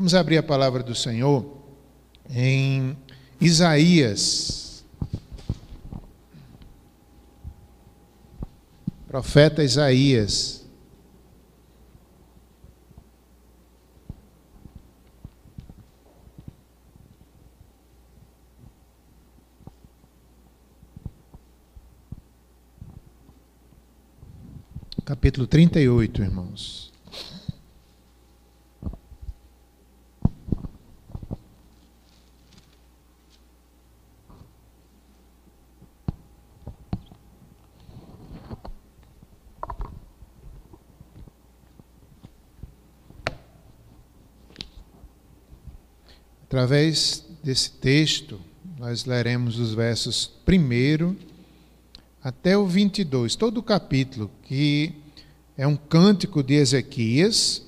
Vamos abrir a palavra do Senhor em Isaías. Profeta Isaías. Capítulo 38, irmãos. Através desse texto, nós leremos os versos 1 até o 22, todo o capítulo, que é um cântico de Ezequias,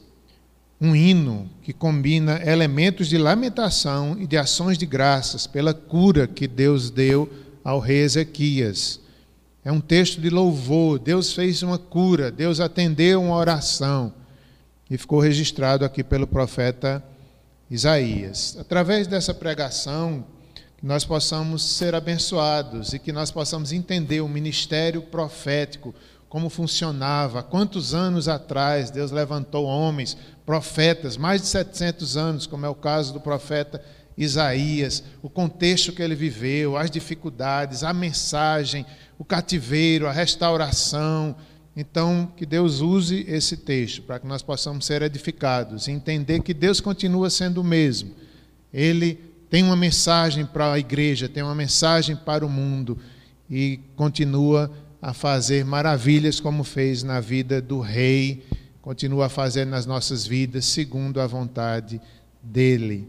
um hino que combina elementos de lamentação e de ações de graças pela cura que Deus deu ao rei Ezequias. É um texto de louvor, Deus fez uma cura, Deus atendeu uma oração. E ficou registrado aqui pelo profeta Isaías. Através dessa pregação, nós possamos ser abençoados e que nós possamos entender o ministério profético, como funcionava, quantos anos atrás Deus levantou homens, profetas, mais de 700 anos, como é o caso do profeta Isaías, o contexto que ele viveu, as dificuldades, a mensagem, o cativeiro, a restauração, então, que Deus use esse texto para que nós possamos ser edificados e entender que Deus continua sendo o mesmo. Ele tem uma mensagem para a igreja, tem uma mensagem para o mundo e continua a fazer maravilhas como fez na vida do rei, continua a fazer nas nossas vidas segundo a vontade dele.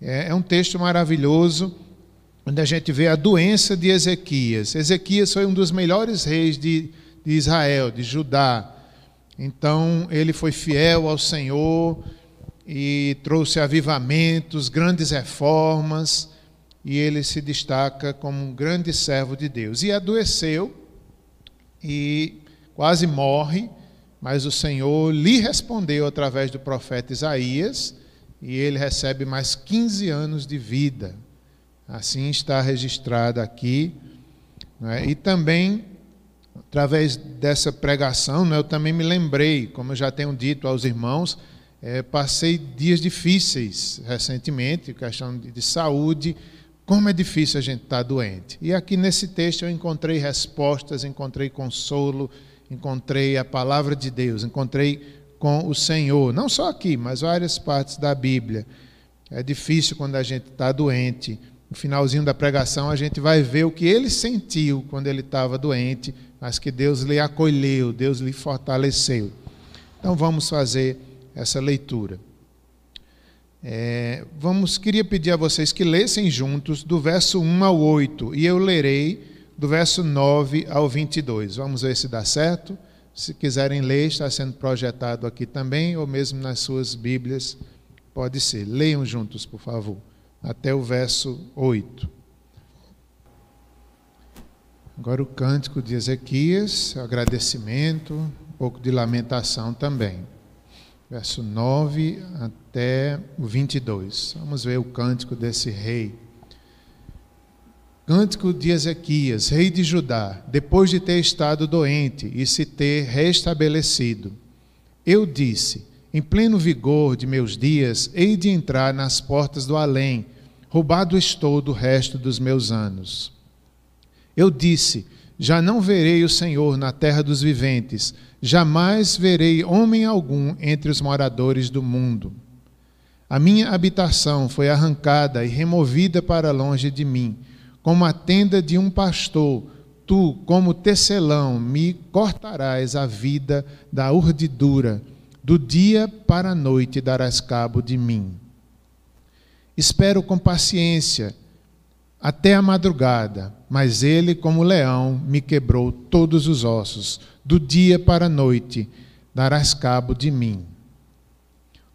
É, é um texto maravilhoso onde a gente vê a doença de Ezequias. Ezequias foi um dos melhores reis de de Israel, de Judá. Então ele foi fiel ao Senhor e trouxe avivamentos, grandes reformas, e ele se destaca como um grande servo de Deus. E adoeceu e quase morre, mas o Senhor lhe respondeu através do profeta Isaías, e ele recebe mais 15 anos de vida. Assim está registrado aqui. Né? E também através dessa pregação, né, eu também me lembrei, como eu já tenho dito aos irmãos, é, passei dias difíceis recentemente, questão de, de, saúde, como é difícil a gente estar tá doente. E aqui nesse texto eu encontrei respostas, encontrei consolo, encontrei a palavra de Deus, encontrei com o Senhor, não só aqui, mas várias partes da Bíblia. É difícil quando a gente está doente. No finalzinho da pregação, a gente vai ver o que ele sentiu quando ele estava doente mas que Deus lhe acolheu, Deus lhe fortaleceu. Então vamos fazer essa leitura. É, vamos, queria pedir a vocês que lessem juntos do verso 1 ao 8, e eu lerei do verso 9 ao 22. Vamos ver se dá certo. Se quiserem ler, está sendo projetado aqui também, ou mesmo nas suas Bíblias, pode ser. Leiam juntos, por favor, até o verso 8. Agora o cântico de Ezequias, agradecimento, um pouco de lamentação também. Verso 9 até o 22. Vamos ver o cântico desse rei. Cântico de Ezequias, rei de Judá, depois de ter estado doente e se ter restabelecido. Eu disse: em pleno vigor de meus dias, hei de entrar nas portas do além, roubado estou do resto dos meus anos. Eu disse: Já não verei o Senhor na terra dos viventes, jamais verei homem algum entre os moradores do mundo. A minha habitação foi arrancada e removida para longe de mim, como a tenda de um pastor. Tu, como tecelão, me cortarás a vida da urdidura, do dia para a noite darás cabo de mim. Espero com paciência até a madrugada, mas ele, como leão, me quebrou todos os ossos. Do dia para a noite darás cabo de mim.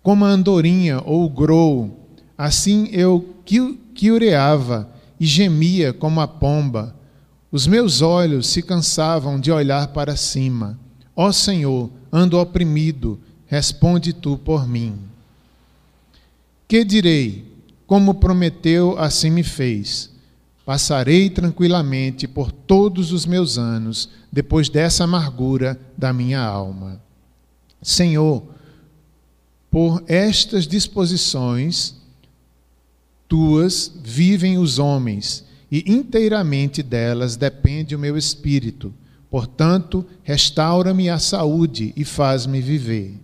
Como a andorinha ou o grou, assim eu quiureava e gemia como a pomba. Os meus olhos se cansavam de olhar para cima. Ó Senhor, ando oprimido, responde tu por mim. Que direi? Como prometeu, assim me fez. Passarei tranquilamente por todos os meus anos, depois dessa amargura da minha alma. Senhor, por estas disposições tuas vivem os homens, e inteiramente delas depende o meu espírito. Portanto, restaura-me a saúde e faz-me viver.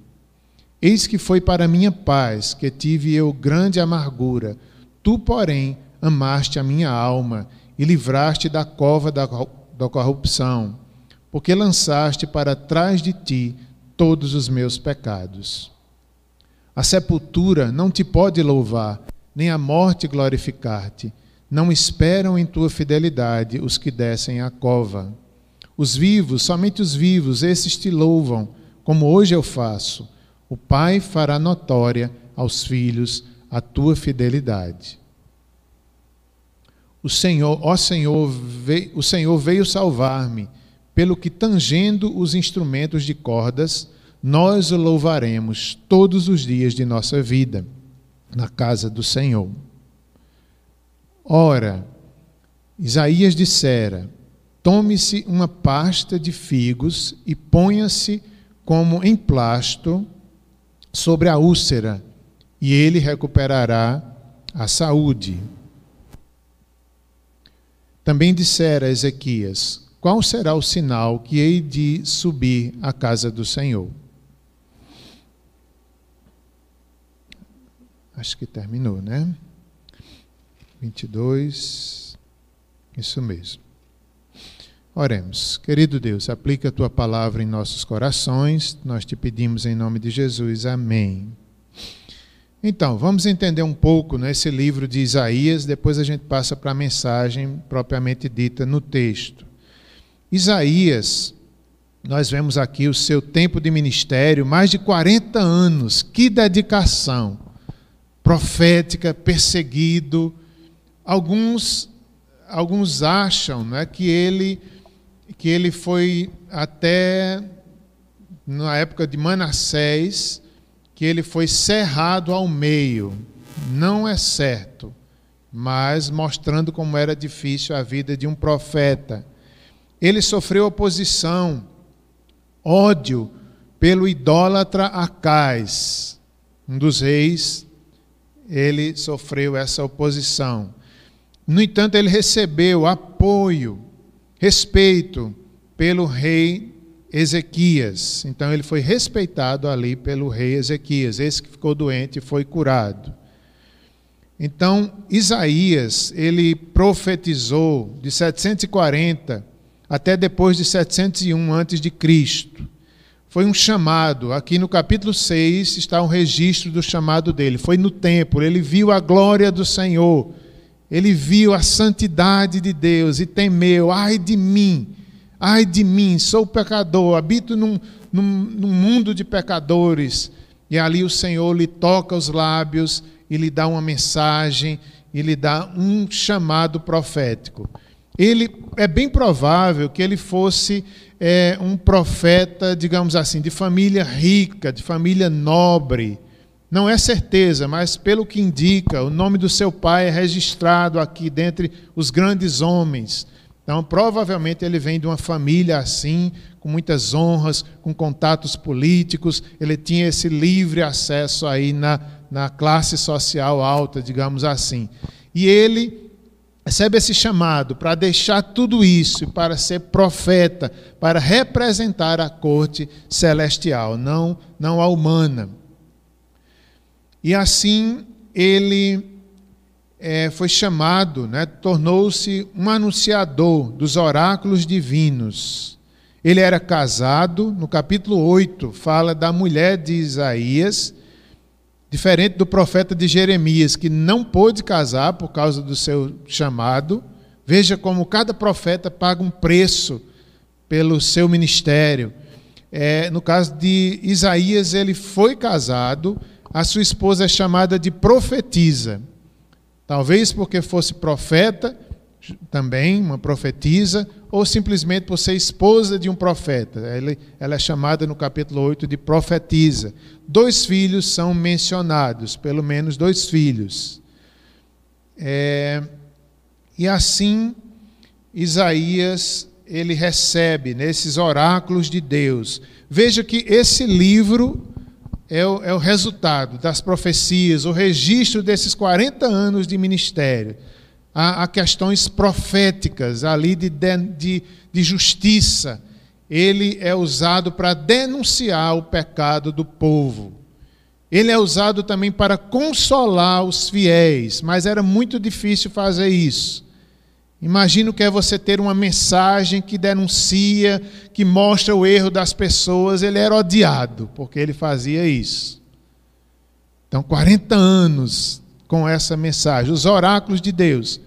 Eis que foi para minha paz que tive eu grande amargura. Tu, porém, amaste a minha alma e livraste da cova da, da corrupção, porque lançaste para trás de ti todos os meus pecados. A sepultura não te pode louvar, nem a morte glorificar-te. Não esperam em tua fidelidade os que descem à cova. Os vivos, somente os vivos, esses te louvam, como hoje eu faço. O Pai fará notória aos filhos a tua fidelidade. O Senhor, ó Senhor, veio, o Senhor veio salvar-me, pelo que tangendo os instrumentos de cordas, nós o louvaremos todos os dias de nossa vida na casa do Senhor. Ora, Isaías dissera: Tome-se uma pasta de figos e ponha-se como emplasto sobre a úlcera, e ele recuperará a saúde. Também dissera Ezequias: Qual será o sinal que hei de subir à casa do Senhor? Acho que terminou, né? 22. Isso mesmo. Oremos. Querido Deus, aplica a tua palavra em nossos corações. Nós te pedimos em nome de Jesus. Amém. Então, vamos entender um pouco nesse livro de Isaías, depois a gente passa para a mensagem propriamente dita no texto. Isaías, nós vemos aqui o seu tempo de ministério, mais de 40 anos. Que dedicação! profética, perseguido. Alguns, alguns acham né, que, ele, que ele foi até na época de Manassés, que ele foi cerrado ao meio. Não é certo, mas mostrando como era difícil a vida de um profeta. Ele sofreu oposição, ódio pelo idólatra Acais, um dos reis ele sofreu essa oposição. No entanto, ele recebeu apoio, respeito pelo rei Ezequias. Então, ele foi respeitado ali pelo rei Ezequias. Esse que ficou doente e foi curado. Então, Isaías, ele profetizou de 740 até depois de 701 antes de Cristo foi um chamado. Aqui no capítulo 6 está um registro do chamado dele. Foi no templo, ele viu a glória do Senhor, ele viu a santidade de Deus e temeu: ai de mim, ai de mim, sou pecador, habito num, num, num mundo de pecadores. E ali o Senhor lhe toca os lábios e lhe dá uma mensagem e lhe dá um chamado profético. Ele é bem provável que ele fosse é, um profeta, digamos assim, de família rica, de família nobre. Não é certeza, mas pelo que indica, o nome do seu pai é registrado aqui dentre os grandes homens. Então, provavelmente ele vem de uma família assim, com muitas honras, com contatos políticos. Ele tinha esse livre acesso aí na, na classe social alta, digamos assim. E ele recebe esse chamado para deixar tudo isso, para ser profeta, para representar a corte celestial, não, não a humana. E assim ele é, foi chamado, né, tornou-se um anunciador dos oráculos divinos. Ele era casado, no capítulo 8, fala da mulher de Isaías, Diferente do profeta de Jeremias, que não pôde casar por causa do seu chamado. Veja como cada profeta paga um preço pelo seu ministério. É, no caso de Isaías, ele foi casado, a sua esposa é chamada de profetisa. Talvez porque fosse profeta, também, uma profetisa, ou simplesmente por ser esposa de um profeta. Ela, é chamada no capítulo 8 de profetisa. Dois filhos são mencionados, pelo menos dois filhos. É, e assim, Isaías ele recebe nesses oráculos de Deus. Veja que esse livro é o, é o resultado das profecias, o registro desses 40 anos de ministério. Há, há questões proféticas ali de, de, de justiça. Ele é usado para denunciar o pecado do povo. Ele é usado também para consolar os fiéis, mas era muito difícil fazer isso. Imagino que é você ter uma mensagem que denuncia, que mostra o erro das pessoas. Ele era odiado, porque ele fazia isso. Então, 40 anos com essa mensagem, os oráculos de Deus.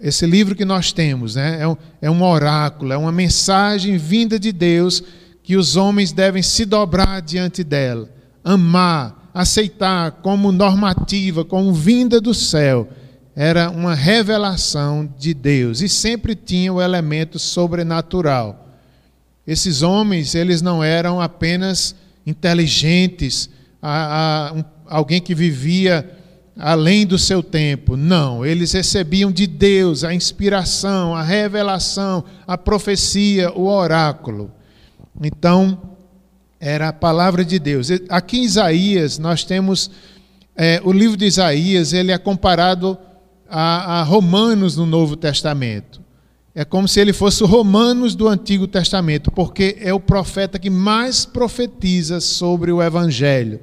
Esse livro que nós temos né, é, um, é um oráculo, é uma mensagem vinda de Deus que os homens devem se dobrar diante dela, amar, aceitar como normativa, como vinda do céu era uma revelação de Deus e sempre tinha o elemento sobrenatural. Esses homens, eles não eram apenas inteligentes, a, a, um, alguém que vivia além do seu tempo. Não, eles recebiam de Deus a inspiração, a revelação, a profecia, o oráculo. Então, era a palavra de Deus. Aqui em Isaías, nós temos é, o livro de Isaías, ele é comparado a, a Romanos no Novo Testamento. É como se ele fosse o Romanos do Antigo Testamento, porque é o profeta que mais profetiza sobre o Evangelho,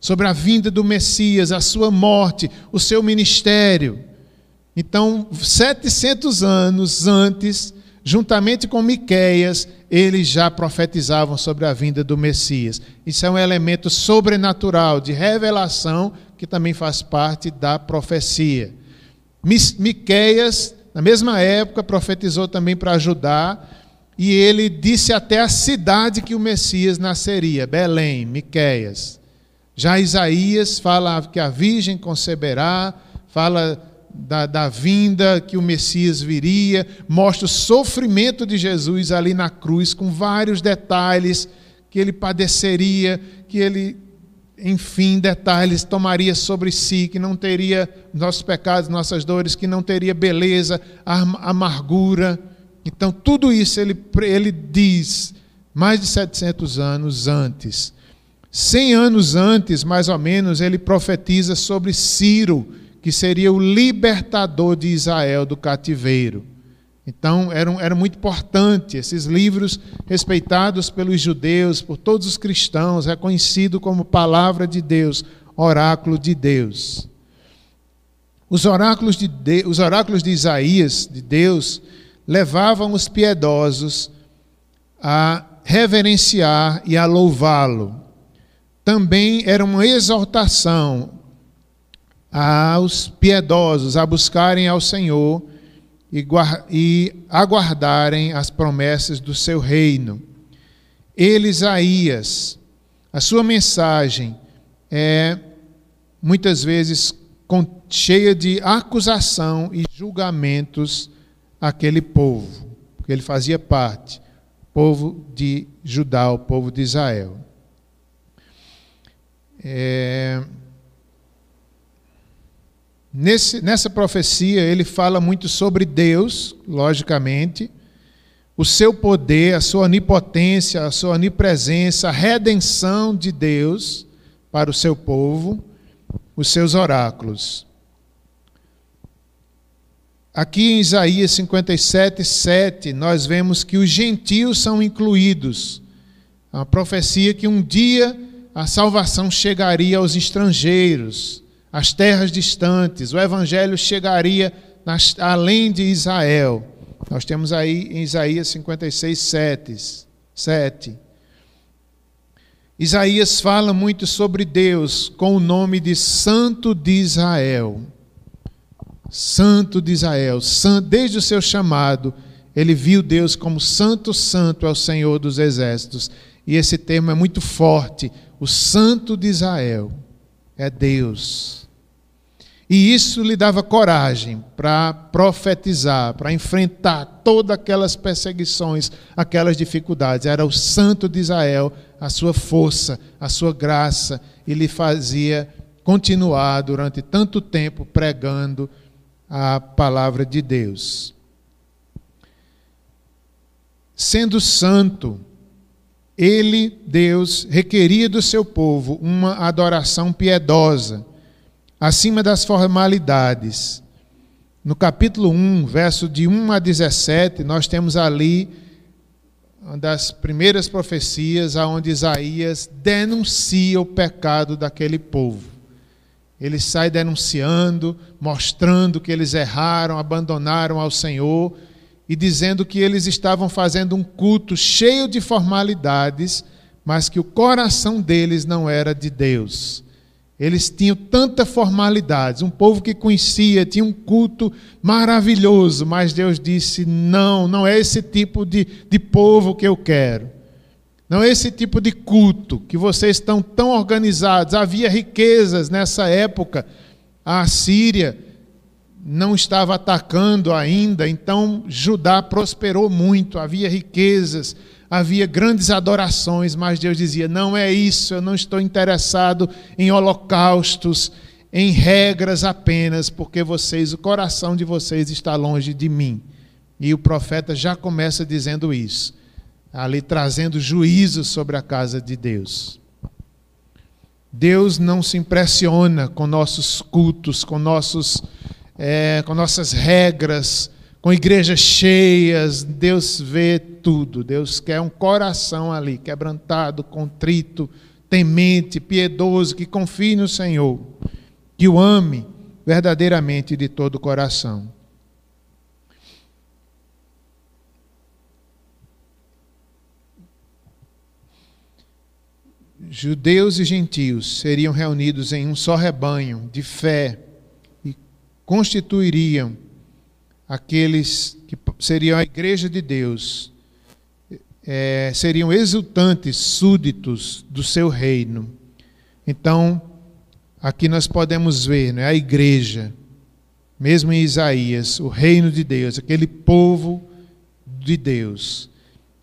sobre a vinda do Messias, a sua morte, o seu ministério. Então, 700 anos antes, juntamente com Miqueias, eles já profetizavam sobre a vinda do Messias. Isso é um elemento sobrenatural de revelação que também faz parte da profecia. Miqueias, na mesma época, profetizou também para Judá, e ele disse até a cidade que o Messias nasceria, Belém, Miqueias. Já Isaías fala que a virgem conceberá, fala da, da, vinda que o Messias viria, mostra o sofrimento de Jesus ali na cruz, com vários detalhes que ele padeceria, que ele enfim, detalhes, tomaria sobre si, que não teria nossos pecados, nossas dores, que não teria beleza, amargura. Então, tudo isso ele, ele diz mais de 700 anos antes. 100 anos antes, mais ou menos, ele profetiza sobre Ciro, que seria o libertador de Israel do cativeiro. Então, era, era muito importante esses livros respeitados pelos judeus, por todos os cristãos, reconhecido como palavra de Deus, oráculo de Deus. Os oráculos de, de, os oráculos de Isaías, de Deus, levavam os piedosos a reverenciar e a louvá-lo. Também era uma exortação aos piedosos a buscarem ao Senhor e, e aguardarem as promessas do seu reino. Ele, Isaías, a sua mensagem é muitas vezes cheia de acusação e julgamentos àquele povo, porque ele fazia parte, povo de Judá, o povo de Israel. É, Nesse, nessa profecia, ele fala muito sobre Deus, logicamente, o seu poder, a sua onipotência, a sua onipresença, a redenção de Deus para o seu povo, os seus oráculos. Aqui em Isaías 57, 7, nós vemos que os gentios são incluídos. É uma profecia que um dia a salvação chegaria aos estrangeiros as terras distantes, o evangelho chegaria nas, além de Israel. Nós temos aí em Isaías 56, 7. 7. Isaías fala muito sobre Deus com o nome de Santo de Israel. Santo de Israel, desde o seu chamado, ele viu Deus como Santo, Santo é o Senhor dos Exércitos. E esse termo é muito forte. O Santo de Israel é Deus. E isso lhe dava coragem para profetizar, para enfrentar todas aquelas perseguições, aquelas dificuldades. Era o santo de Israel, a sua força, a sua graça, e lhe fazia continuar durante tanto tempo pregando a palavra de Deus. Sendo santo, ele, Deus, requeria do seu povo uma adoração piedosa, acima das formalidades. No capítulo 1, verso de 1 a 17, nós temos ali uma das primeiras profecias aonde Isaías denuncia o pecado daquele povo. Ele sai denunciando, mostrando que eles erraram, abandonaram ao Senhor e dizendo que eles estavam fazendo um culto cheio de formalidades, mas que o coração deles não era de Deus. Eles tinham tanta formalidade, um povo que conhecia, tinha um culto maravilhoso, mas Deus disse: não, não é esse tipo de, de povo que eu quero. Não é esse tipo de culto que vocês estão tão organizados. Havia riquezas nessa época. A Síria não estava atacando ainda, então Judá prosperou muito, havia riquezas, havia grandes adorações, mas Deus dizia: não é isso, eu não estou interessado em holocaustos, em regras apenas, porque vocês, o coração de vocês está longe de mim. E o profeta já começa dizendo isso, ali trazendo juízo sobre a casa de Deus. Deus não se impressiona com nossos cultos, com nossos é, com nossas regras, com igrejas cheias, Deus vê tudo. Deus quer um coração ali, quebrantado, contrito, temente, piedoso, que confie no Senhor, que o ame verdadeiramente de todo o coração. Judeus e gentios seriam reunidos em um só rebanho de fé, constituiriam aqueles que seriam a igreja de Deus, é, seriam exultantes súditos do seu reino. Então, aqui nós podemos ver né, a igreja, mesmo em Isaías, o reino de Deus, aquele povo de Deus.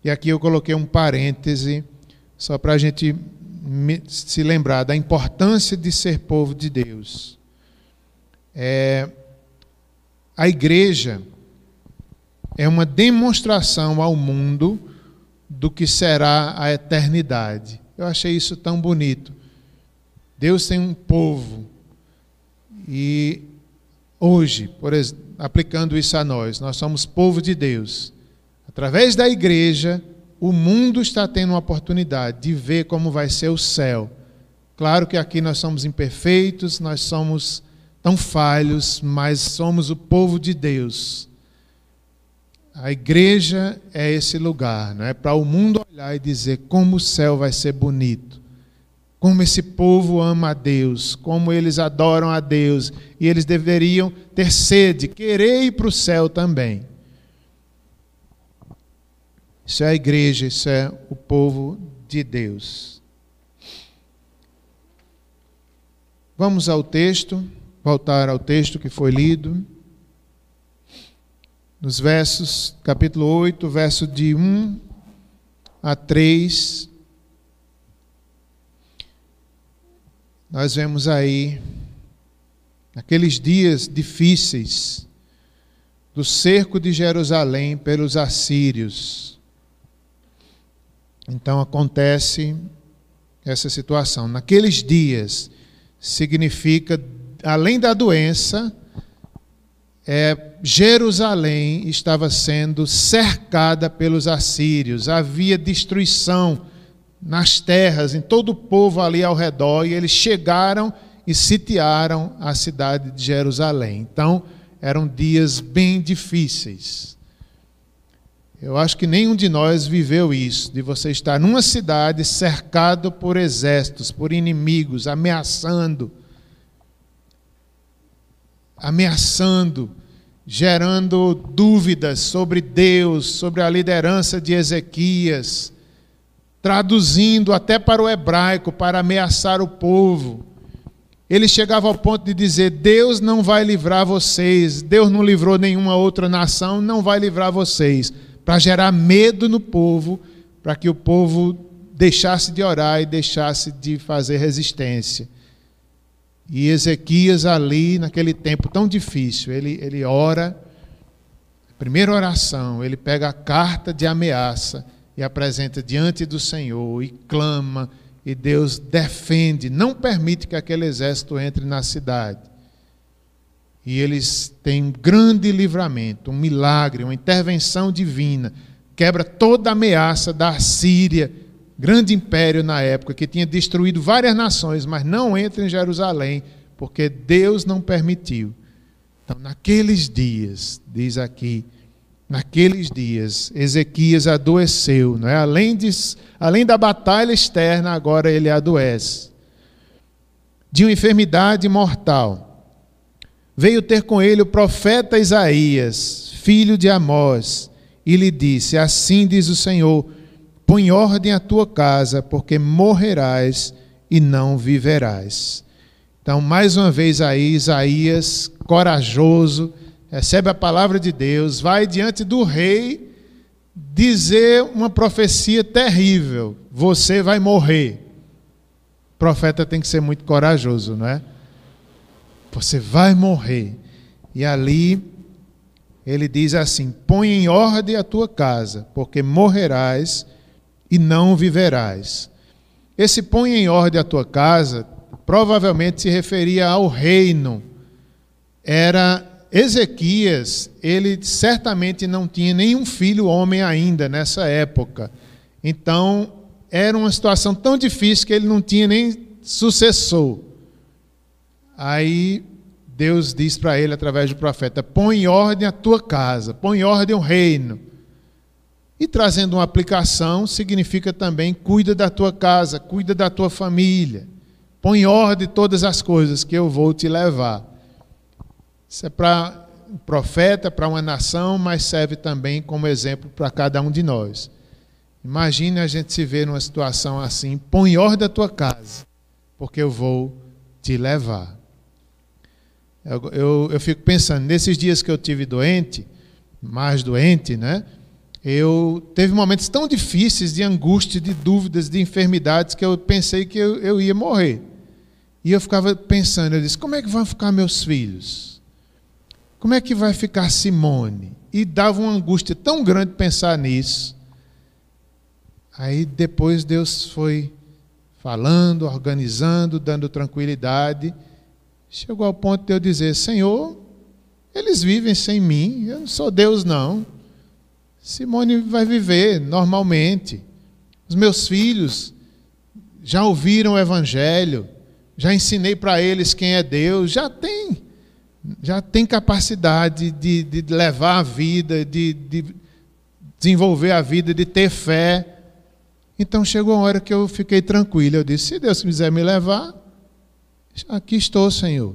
E aqui eu coloquei um parêntese, só para a gente se lembrar da importância de ser povo de Deus. É, a igreja é uma demonstração ao mundo do que será a eternidade. Eu achei isso tão bonito. Deus tem um povo e hoje, por aplicando isso a nós, nós somos povo de Deus. Através da igreja, o mundo está tendo uma oportunidade de ver como vai ser o céu. Claro que aqui nós somos imperfeitos, nós somos tão falhos, mas somos o povo de Deus. A igreja é esse lugar, não é para o mundo olhar e dizer como o céu vai ser bonito, como esse povo ama a Deus, como eles adoram a Deus, e eles deveriam ter sede, querer ir para o céu também. Isso é a igreja, isso é o povo de Deus. Vamos ao texto voltar ao texto que foi lido. Nos versos, capítulo 8, verso de 1 a 3. Nós vemos aí, naqueles dias difíceis, do cerco de Jerusalém pelos assírios. Então acontece essa situação. Naqueles dias significa além da doença, é, Jerusalém estava sendo cercada pelos assírios, havia destruição nas terras, em todo o povo ali ao redor, e eles chegaram e sitiaram a cidade de Jerusalém. Então, eram dias bem difíceis. Eu acho que nenhum de nós viveu isso, de você estar numa cidade cercado por exércitos, por inimigos, ameaçando ameaçando, gerando dúvidas sobre Deus, sobre a liderança de Ezequias, traduzindo até para o hebraico para ameaçar o povo. ele chegava ao ponto de dizer: Deus não vai livrar vocês, Deus não livrou nenhuma outra nação, não vai livrar vocês, para gerar medo no povo, para que o povo deixasse de orar e deixasse de fazer resistência. E Ezequias, ali, naquele tempo tão difícil, ele, ele ora, primeira oração, ele pega a carta de ameaça e apresenta diante do Senhor e clama e Deus defende, não permite que aquele exército entre na cidade. E eles têm um grande livramento, um milagre, uma intervenção divina, quebra toda a ameaça da Síria, grande império na época, que tinha destruído várias nações, mas não entra em Jerusalém, porque Deus não permitiu. Então, naqueles dias, diz aqui, Naqueles dias, Ezequias adoeceu, não é? além, de, além da batalha externa, agora ele adoece. De uma enfermidade mortal. Veio ter com ele o profeta Isaías, filho de Amós, e lhe disse: Assim diz o Senhor: Põe ordem à tua casa, porque morrerás e não viverás. Então, mais uma vez aí, Isaías, corajoso, recebe a palavra de Deus, vai diante do rei dizer uma profecia terrível: você vai morrer. O profeta tem que ser muito corajoso, não é? Você vai morrer. E ali ele diz assim: põe em ordem a tua casa, porque morrerás e não viverás. Esse põe em ordem a tua casa provavelmente se referia ao reino. Era Ezequias, ele certamente não tinha nenhum filho homem ainda nessa época. Então, era uma situação tão difícil que ele não tinha nem sucessor. Aí Deus diz para ele através do profeta: põe em ordem a tua casa, põe em ordem o reino. E trazendo uma aplicação, significa também cuida da tua casa, cuida da tua família. Põe em ordem todas as coisas que eu vou te levar. Isso é para um profeta, para uma nação, mas serve também como exemplo para cada um de nós. Imagine a gente se ver numa situação assim: põe ordem a tua casa, porque eu vou te levar. Eu, eu, eu, fico pensando, nesses dias que eu tive doente, mais doente, né? Eu teve momentos tão difíceis de angústia, de dúvidas, de enfermidades, que eu pensei que eu, eu ia morrer. E eu ficava pensando, eu disse, como é que vão ficar meus filhos? Como é que vai ficar Simone? E dava uma angústia tão grande pensar nisso. Aí depois Deus foi falando, organizando, dando tranquilidade. Chegou ao ponto de eu dizer: Senhor, eles vivem sem mim, eu não sou Deus, não. Simone vai viver normalmente. Os meus filhos já ouviram o Evangelho, já ensinei para eles quem é Deus, já tem já tem capacidade de, de levar a vida, de, de desenvolver a vida, de ter fé. Então chegou uma hora que eu fiquei tranquilo. Eu disse: se Deus quiser me levar, aqui estou, Senhor.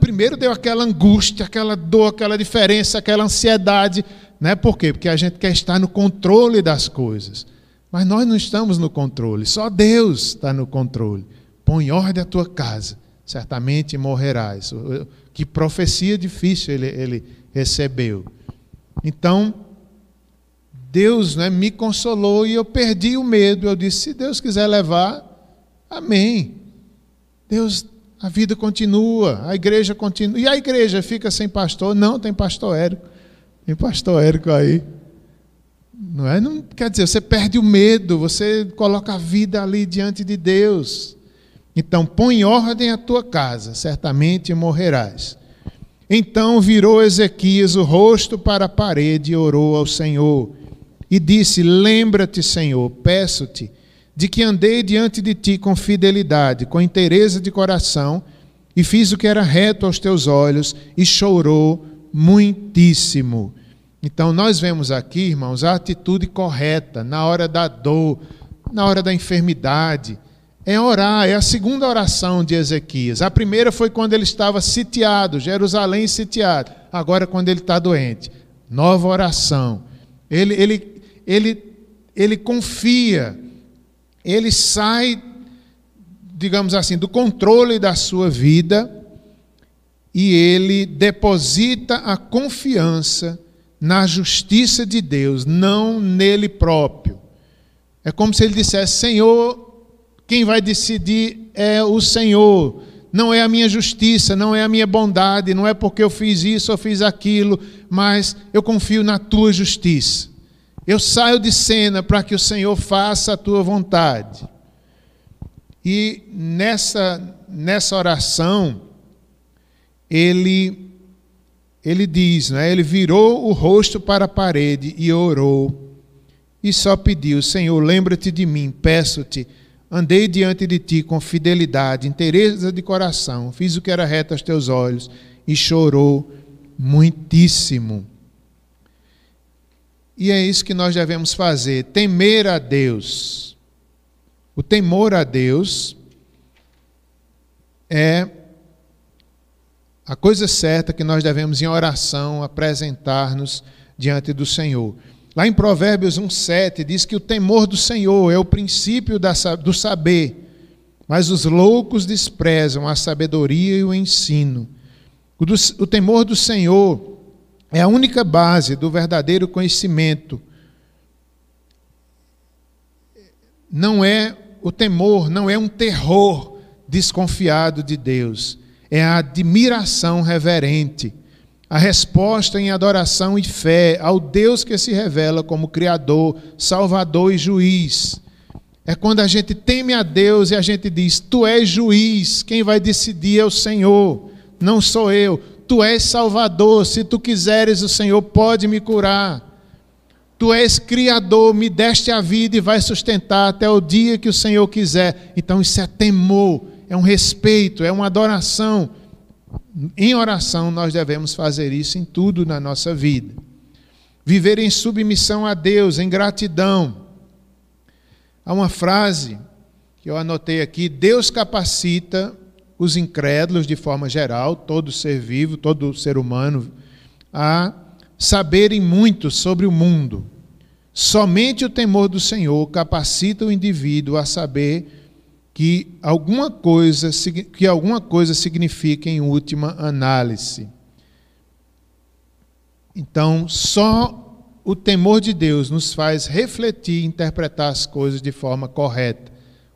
Primeiro deu aquela angústia, aquela dor, aquela diferença, aquela ansiedade. Né? Por quê? Porque a gente quer estar no controle das coisas. Mas nós não estamos no controle, só Deus está no controle. Põe ordem a tua casa certamente morrerás. Que profecia difícil ele, ele recebeu. Então, Deus né, me consolou e eu perdi o medo. Eu disse: se Deus quiser levar, amém. Deus, a vida continua, a igreja continua. E a igreja fica sem pastor? Não, tem pastor Érico. Tem pastor Érico aí. Não é? Não, quer dizer, você perde o medo, você coloca a vida ali diante de Deus. Então põe em ordem a tua casa, certamente morrerás. Então virou Ezequias o rosto para a parede e orou ao Senhor. E disse: Lembra-te, Senhor, peço-te, de que andei diante de ti com fidelidade, com inteireza de coração, e fiz o que era reto aos teus olhos, e chorou muitíssimo. Então nós vemos aqui, irmãos, a atitude correta na hora da dor, na hora da enfermidade é orar, é a segunda oração de Ezequias. A primeira foi quando ele estava sitiado, Jerusalém sitiado. Agora, quando ele está doente. Nova oração. Ele, ele, ele, ele confia, ele sai digamos assim, do controle da sua vida e ele deposita a confiança na justiça de Deus, não nele próprio. É como se ele dissesse: Senhor, quem vai decidir é o Senhor. Não é a minha justiça, não é a minha bondade, não é porque eu fiz isso ou fiz aquilo, mas eu confio na tua justiça. Eu saio de cena para que o Senhor faça a tua vontade. E nessa, nessa oração, ele, ele diz, né, ele virou o rosto para a parede e orou, e só pediu: Senhor, lembra-te de mim, peço-te Andei diante de ti com fidelidade, inteireza de coração, fiz o que era reto aos teus olhos e chorou muitíssimo. E é isso que nós devemos fazer: temer a Deus. O temor a Deus é a coisa certa que nós devemos, em oração, apresentar-nos diante do Senhor. Lá em Provérbios 1,7 diz que o temor do Senhor é o princípio do saber, mas os loucos desprezam a sabedoria e o ensino. O, do, o temor do Senhor é a única base do verdadeiro conhecimento. Não é o temor, não é um terror desconfiado de Deus, é a admiração reverente a resposta em adoração e fé ao Deus que se revela como Criador, Salvador e Juiz. É quando a gente teme a Deus e a gente diz: Tu és juiz, quem vai decidir é o Senhor, não sou eu. Tu és Salvador, se tu quiseres, o Senhor pode me curar. Tu és Criador, me deste a vida e vai sustentar até o dia que o Senhor quiser. Então isso é temor, é um respeito, é uma adoração em oração, nós devemos fazer isso em tudo na nossa vida. Viver em submissão a Deus, em gratidão. Há uma frase que eu anotei aqui: Deus capacita os incrédulos, de forma geral, todo ser vivo, todo ser humano, a saberem muito sobre o mundo. Somente o temor do Senhor capacita o indivíduo a saber que alguma coisa, que alguma coisa significa em última análise. Então, só o temor de Deus nos faz refletir e interpretar as coisas de forma correta.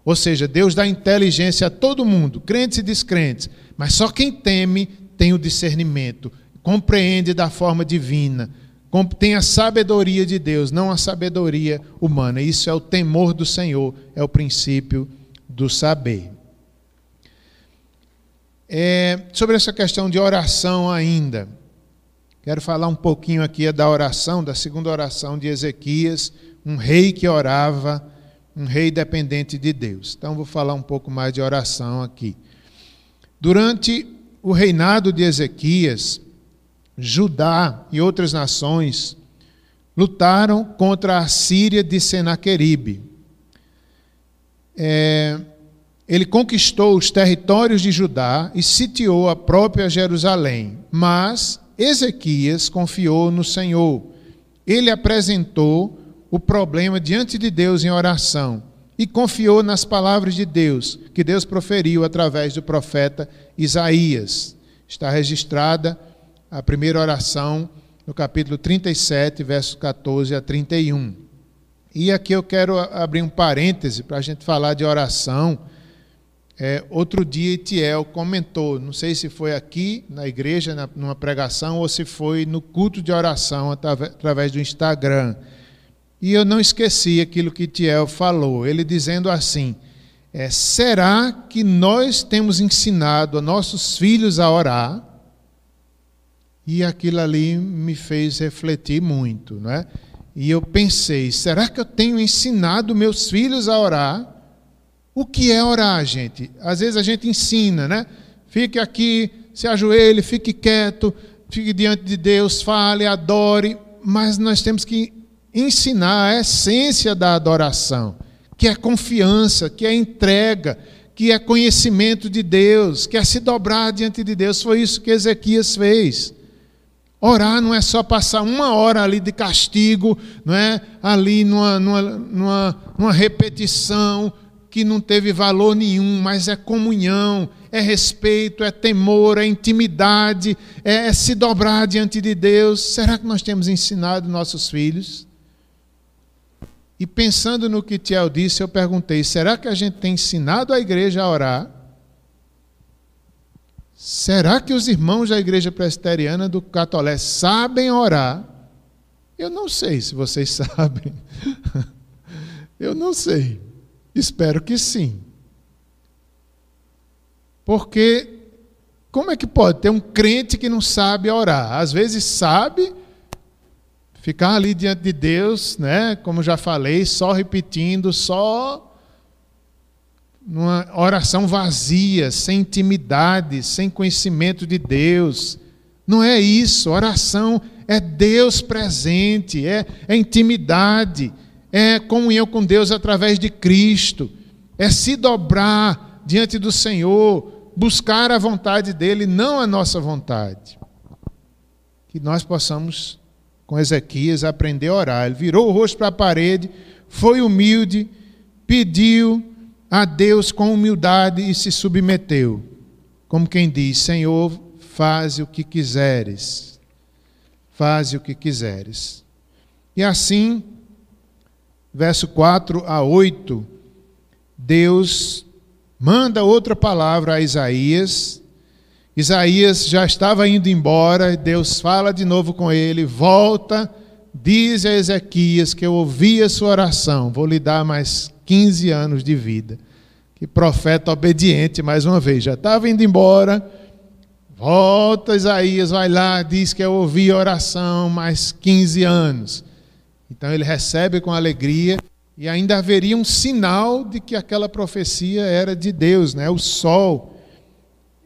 Ou seja, Deus dá inteligência a todo mundo, crentes e descrentes, mas só quem teme tem o discernimento, compreende da forma divina, tem a sabedoria de Deus, não a sabedoria humana. Isso é o temor do Senhor, é o princípio do saber. É, sobre essa questão de oração ainda, quero falar um pouquinho aqui da oração, da segunda oração de Ezequias, um rei que orava, um rei dependente de Deus. Então vou falar um pouco mais de oração aqui. Durante o reinado de Ezequias, Judá e outras nações lutaram contra a Síria de Senaqueribe é, ele conquistou os territórios de Judá e sitiou a própria Jerusalém. Mas Ezequias confiou no Senhor. Ele apresentou o problema diante de Deus em oração e confiou nas palavras de Deus, que Deus proferiu através do profeta Isaías. Está registrada a primeira oração no capítulo 37, versos 14 a 31. E aqui eu quero abrir um parêntese para a gente falar de oração. É, outro dia, Itiel comentou, não sei se foi aqui na igreja, na, numa pregação, ou se foi no culto de oração através do Instagram. E eu não esqueci aquilo que Itiel falou, ele dizendo assim: é, será que nós temos ensinado a nossos filhos a orar? E aquilo ali me fez refletir muito, não é? E eu pensei: será que eu tenho ensinado meus filhos a orar? O que é orar, gente? Às vezes a gente ensina, né? Fique aqui, se ajoelhe, fique quieto, fique diante de Deus, fale, adore, mas nós temos que ensinar a essência da adoração, que é confiança, que é entrega, que é conhecimento de Deus, que é se dobrar diante de Deus. Foi isso que Ezequias fez. Orar não é só passar uma hora ali de castigo, não é? ali numa, numa, numa, numa repetição, que não teve valor nenhum, mas é comunhão, é respeito, é temor, é intimidade, é, é se dobrar diante de Deus. Será que nós temos ensinado nossos filhos? E pensando no que Tiel disse, eu perguntei: será que a gente tem ensinado a igreja a orar? Será que os irmãos da igreja presbiteriana do Catolé sabem orar? Eu não sei se vocês sabem. eu não sei. Espero que sim. Porque como é que pode ter um crente que não sabe orar? Às vezes sabe ficar ali diante de Deus, né? Como já falei, só repetindo, só numa oração vazia, sem intimidade, sem conhecimento de Deus. Não é isso. Oração é Deus presente, é, é intimidade é comunhão com Deus através de Cristo, é se dobrar diante do Senhor, buscar a vontade dEle, não a nossa vontade. Que nós possamos, com Ezequias, aprender a orar. Ele virou o rosto para a parede, foi humilde, pediu a Deus com humildade e se submeteu. Como quem diz: Senhor, faze o que quiseres. Faze o que quiseres. E assim, verso 4 a 8, Deus manda outra palavra a Isaías. Isaías já estava indo embora, e Deus fala de novo com ele: volta, diz a Ezequias que eu ouvi a sua oração, vou lhe dar mais 15 anos de vida. Que profeta obediente, mais uma vez, já estava indo embora. Volta, Isaías, vai lá, diz que eu ouvi a oração, mais 15 anos. Então ele recebe com alegria e ainda haveria um sinal de que aquela profecia era de Deus, né? O sol.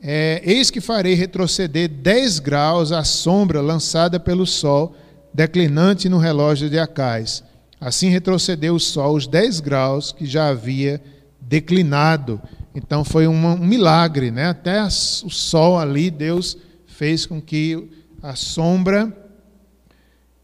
É, Eis que farei retroceder 10 graus a sombra lançada pelo sol, declinante no relógio de Acais. Assim retrocedeu o sol os 10 graus que já havia declinado. Então foi um, um milagre, né? Até o sol ali, Deus fez com que a sombra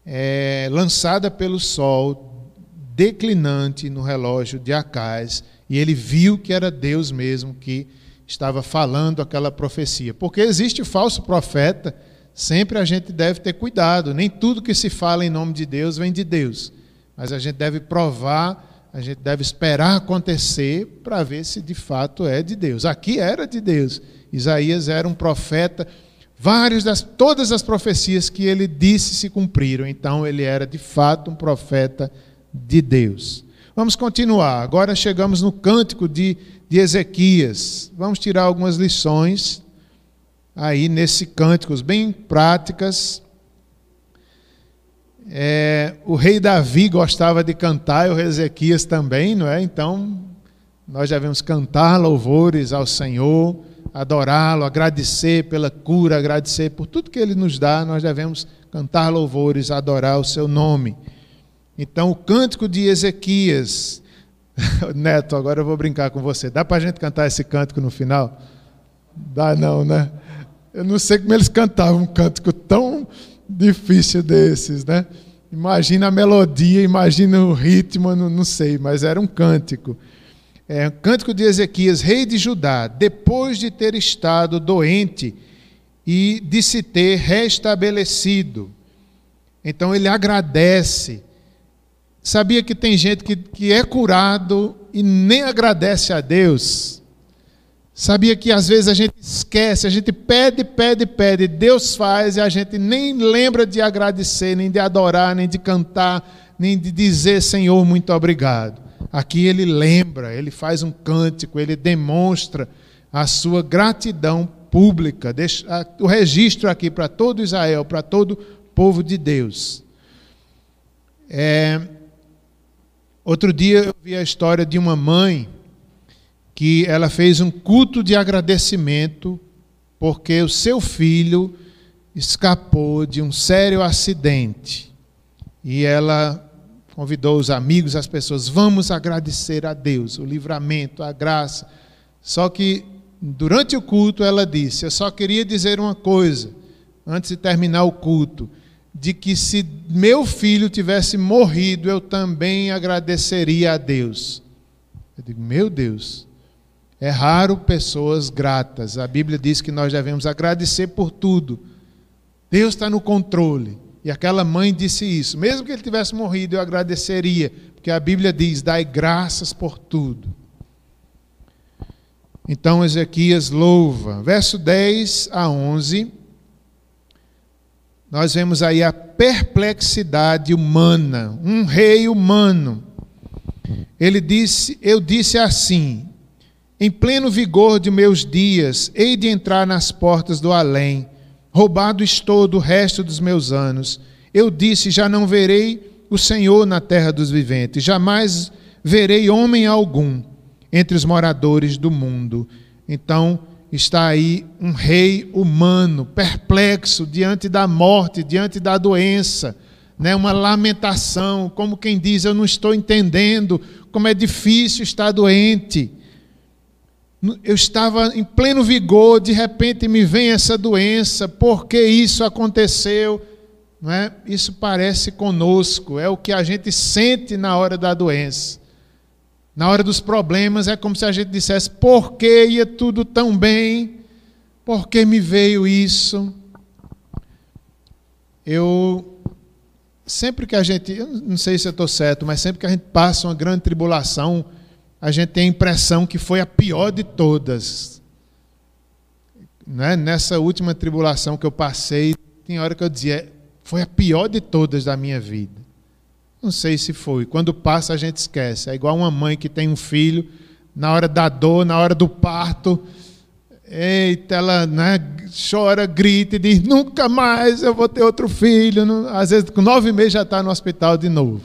é, lançada pelo sol, declinante no relógio de Acais, e ele viu que era Deus mesmo que estava falando aquela profecia. Porque existe falso profeta, sempre a gente deve ter cuidado. Nem tudo que se fala em nome de Deus vem de Deus. Mas a gente deve provar, a gente deve esperar acontecer para ver se de fato é de Deus. Aqui era de Deus. Isaías era um profeta Várias das, todas as profecias que ele disse se cumpriram. Então ele era de fato um profeta de Deus. Vamos continuar. Agora chegamos no cântico de, de Ezequias. Vamos tirar algumas lições aí nesse cânticos bem práticas. É, o rei Davi gostava de cantar, e o Ezequias também, não é? Então, nós devemos cantar louvores ao Senhor adorá-lo, agradecer pela cura, agradecer por tudo que ele nos dá, nós devemos cantar louvores, adorar o seu nome. Então, o cântico de Ezequias, Neto, agora eu vou brincar com você. Dá para a gente cantar esse cântico no final? Dá não, né? Eu não sei como eles cantavam um cântico tão difícil desses, né? Imagina a melodia, imagina o ritmo, não, não sei, mas era um cântico. É, Cântico de Ezequias, rei de Judá, depois de ter estado doente e de se ter restabelecido. Então ele agradece. Sabia que tem gente que, que é curado e nem agradece a Deus? Sabia que às vezes a gente esquece, a gente pede, pede, pede, Deus faz e a gente nem lembra de agradecer, nem de adorar, nem de cantar, nem de dizer Senhor, muito obrigado. Aqui ele lembra, ele faz um cântico, ele demonstra a sua gratidão pública, deixa o registro aqui para todo Israel, para todo povo de Deus. É, outro dia eu vi a história de uma mãe que ela fez um culto de agradecimento porque o seu filho escapou de um sério acidente. E ela convidou os amigos, as pessoas, vamos agradecer a Deus, o livramento, a graça. Só que durante o culto ela disse: Eu só queria dizer uma coisa, antes de terminar o culto, de que se meu filho tivesse morrido, eu também agradeceria a Deus. Eu digo, meu Deus, é raro pessoas gratas. A Bíblia diz que nós devemos agradecer por tudo. Deus está no controle. E aquela mãe disse isso. Mesmo que ele tivesse morrido, eu agradeceria. Porque a Bíblia diz: dai graças por tudo. Então Ezequias louva. Verso 10 a 11. Nós vemos aí a perplexidade humana, um rei humano. Ele disse: Eu disse assim: Em pleno vigor de meus dias, hei de entrar nas portas do além. Roubado estou do resto dos meus anos. Eu disse: Já não verei o Senhor na terra dos viventes, jamais verei homem algum entre os moradores do mundo. Então, está aí um rei humano, perplexo diante da morte, diante da doença, né? uma lamentação, como quem diz: Eu não estou entendendo como é difícil estar doente. Eu estava em pleno vigor, de repente me vem essa doença, por que isso aconteceu? Não é? Isso parece conosco, é o que a gente sente na hora da doença. Na hora dos problemas é como se a gente dissesse: por que ia tudo tão bem? Por que me veio isso? Eu sempre que a gente, eu não sei se eu estou certo, mas sempre que a gente passa uma grande tribulação, a gente tem a impressão que foi a pior de todas. Né? Nessa última tribulação que eu passei, tem hora que eu dizia, foi a pior de todas da minha vida. Não sei se foi. Quando passa, a gente esquece. É igual uma mãe que tem um filho, na hora da dor, na hora do parto, eita, ela né, chora, grita e diz: nunca mais eu vou ter outro filho. Às vezes, com nove meses, já está no hospital de novo.